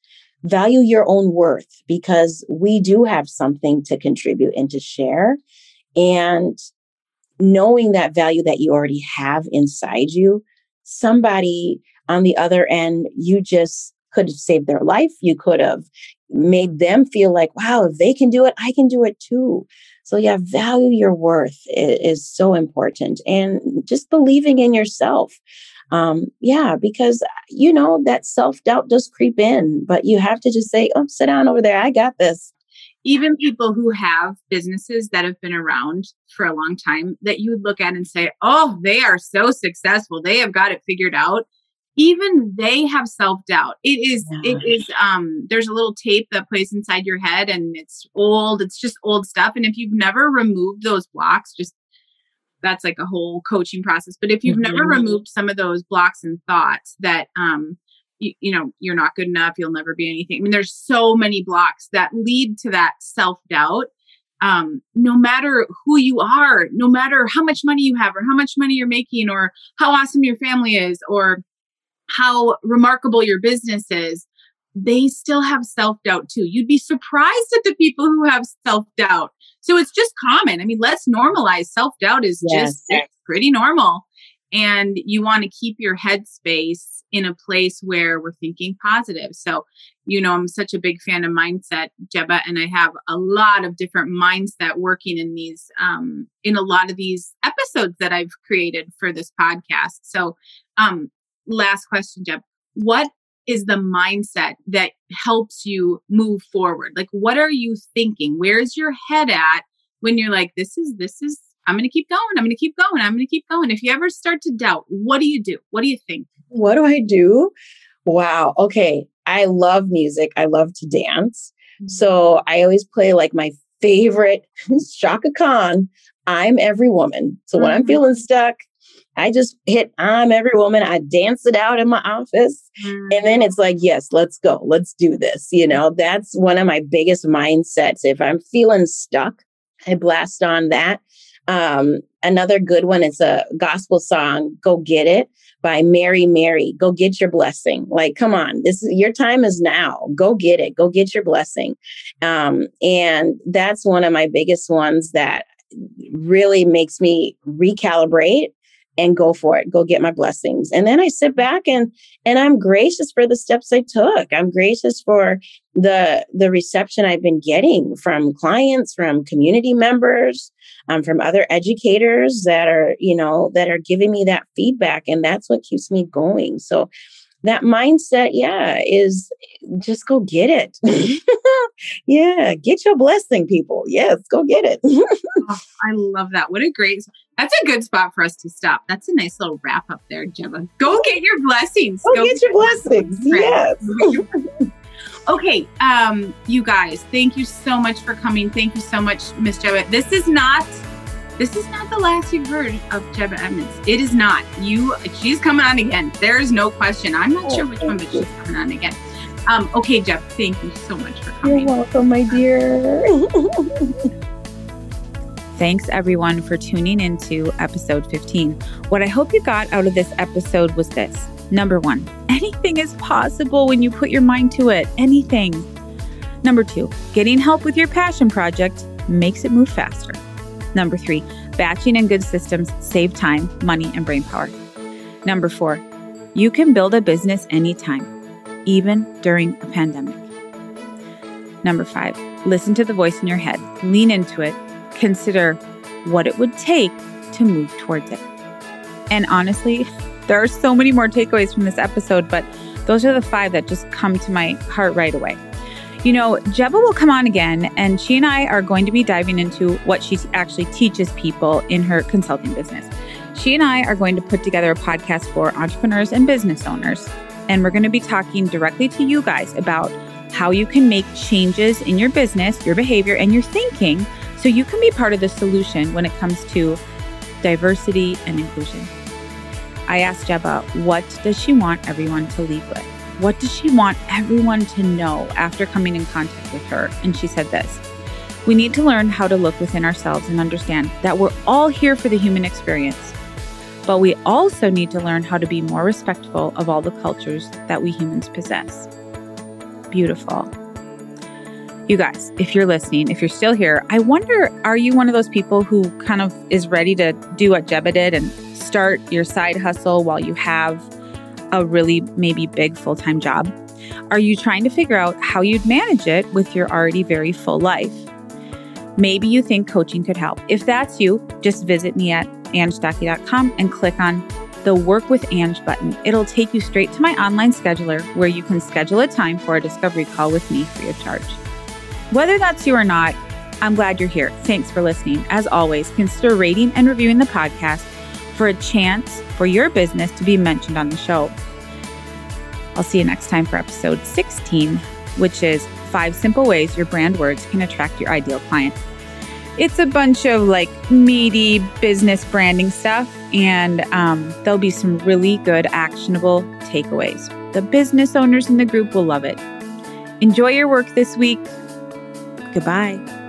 Value your own worth because we do have something to contribute and to share. And knowing that value that you already have inside you, somebody on the other end, you just could have saved their life. You could have made them feel like, wow, if they can do it, I can do it too. So, yeah, value your worth is, is so important and just believing in yourself. Um, yeah, because, you know, that self doubt does creep in, but you have to just say, oh, sit down over there. I got this. Even people who have businesses that have been around for a long time that you would look at and say, oh, they are so successful. They have got it figured out even they have self-doubt. It is yeah. it is um there's a little tape that plays inside your head and it's old it's just old stuff. And if you've never removed those blocks just that's like a whole coaching process. But if you've mm-hmm. never removed some of those blocks and thoughts that um you, you know you're not good enough you'll never be anything. I mean there's so many blocks that lead to that self-doubt. Um, no matter who you are, no matter how much money you have, or how much money you're making, or how awesome your family is, or how remarkable your business is, they still have self doubt too. You'd be surprised at the people who have self doubt. So it's just common. I mean, let's normalize self doubt is yes. just pretty normal. And you want to keep your headspace in a place where we're thinking positive. So, you know, I'm such a big fan of mindset, Jebeh, and I have a lot of different mindset working in these, um, in a lot of these episodes that I've created for this podcast. So, um, last question, Jeb. What is the mindset that helps you move forward? Like, what are you thinking? Where's your head at when you're like, this is, this is, I'm going to keep going. I'm going to keep going. I'm going to keep going. If you ever start to doubt, what do you do? What do you think? What do I do? Wow. Okay. I love music. I love to dance. Mm-hmm. So I always play like my favorite <laughs> Chaka Khan, I'm Every Woman. So when mm-hmm. I'm feeling stuck, I just hit I'm every woman. I dance it out in my office. Mm-hmm. And then it's like, yes, let's go. Let's do this. You know, that's one of my biggest mindsets. If I'm feeling stuck, I blast on that. Um, another good one is a gospel song, Go Get It by Mary Mary. Go get your blessing. Like, come on, this is your time is now. Go get it. Go get your blessing. Um, and that's one of my biggest ones that really makes me recalibrate and go for it go get my blessings and then i sit back and and i'm gracious for the steps i took i'm gracious for the the reception i've been getting from clients from community members um, from other educators that are you know that are giving me that feedback and that's what keeps me going so that mindset, yeah, is just go get it. <laughs> yeah, get your blessing, people. Yes, go get it. <laughs> oh, I love that. What a great, that's a good spot for us to stop. That's a nice little wrap up there, Jebeh. Go get your blessings. Go, go get, get, your blessings. Yes. <laughs> okay, um, you guys, thank you so much for coming. Thank you so much, Miss Jebeh. This is not this is not the last you've heard of Jebeh Edmunds. It is not. You, she's coming on again. There is no question. I'm not oh, sure which one, but she's coming on again. Um, okay, Jeff, thank you so much for coming. You're welcome, my dear. <laughs> Thanks everyone for tuning into episode 15. What I hope you got out of this episode was this. Number one, anything is possible when you put your mind to it. Anything. Number two, getting help with your passion project makes it move faster. Number three, batching and good systems save time, money, and brain power. Number four, you can build a business anytime, even during a pandemic. Number five, listen to the voice in your head, lean into it, consider what it would take to move towards it. And honestly, <laughs> there are so many more takeaways from this episode, but those are the five that just come to my heart right away. You know, Jebeh will come on again, and she and I are going to be diving into what she actually teaches people in her consulting business. She and I are going to put together a podcast for entrepreneurs and business owners, and we're going to be talking directly to you guys about how you can make changes in your business, your behavior, and your thinking so you can be part of the solution when it comes to diversity and inclusion. I asked Jebeh, what does she want everyone to leave with? What does she want everyone to know after coming in contact with her? And she said this We need to learn how to look within ourselves and understand that we're all here for the human experience. But we also need to learn how to be more respectful of all the cultures that we humans possess. Beautiful. You guys, if you're listening, if you're still here, I wonder are you one of those people who kind of is ready to do what Jebeh did and start your side hustle while you have a really maybe big full time job. Are you trying to figure out how you'd manage it with your already very full life? Maybe you think coaching could help. If that's you, just visit me at angestocke.com and click on the Work with Ange button. It'll take you straight to my online scheduler where you can schedule a time for a discovery call with me free of charge. Whether that's you or not, I'm glad you're here. Thanks for listening. As always, consider rating and reviewing the podcast for a chance for your business to be mentioned on the show. I'll see you next time for episode 16, which is five simple ways your brand words can attract your ideal client. It's a bunch of like meaty business branding stuff, and um, there'll be some really good actionable takeaways. The business owners in the group will love it. Enjoy your work this week. Goodbye.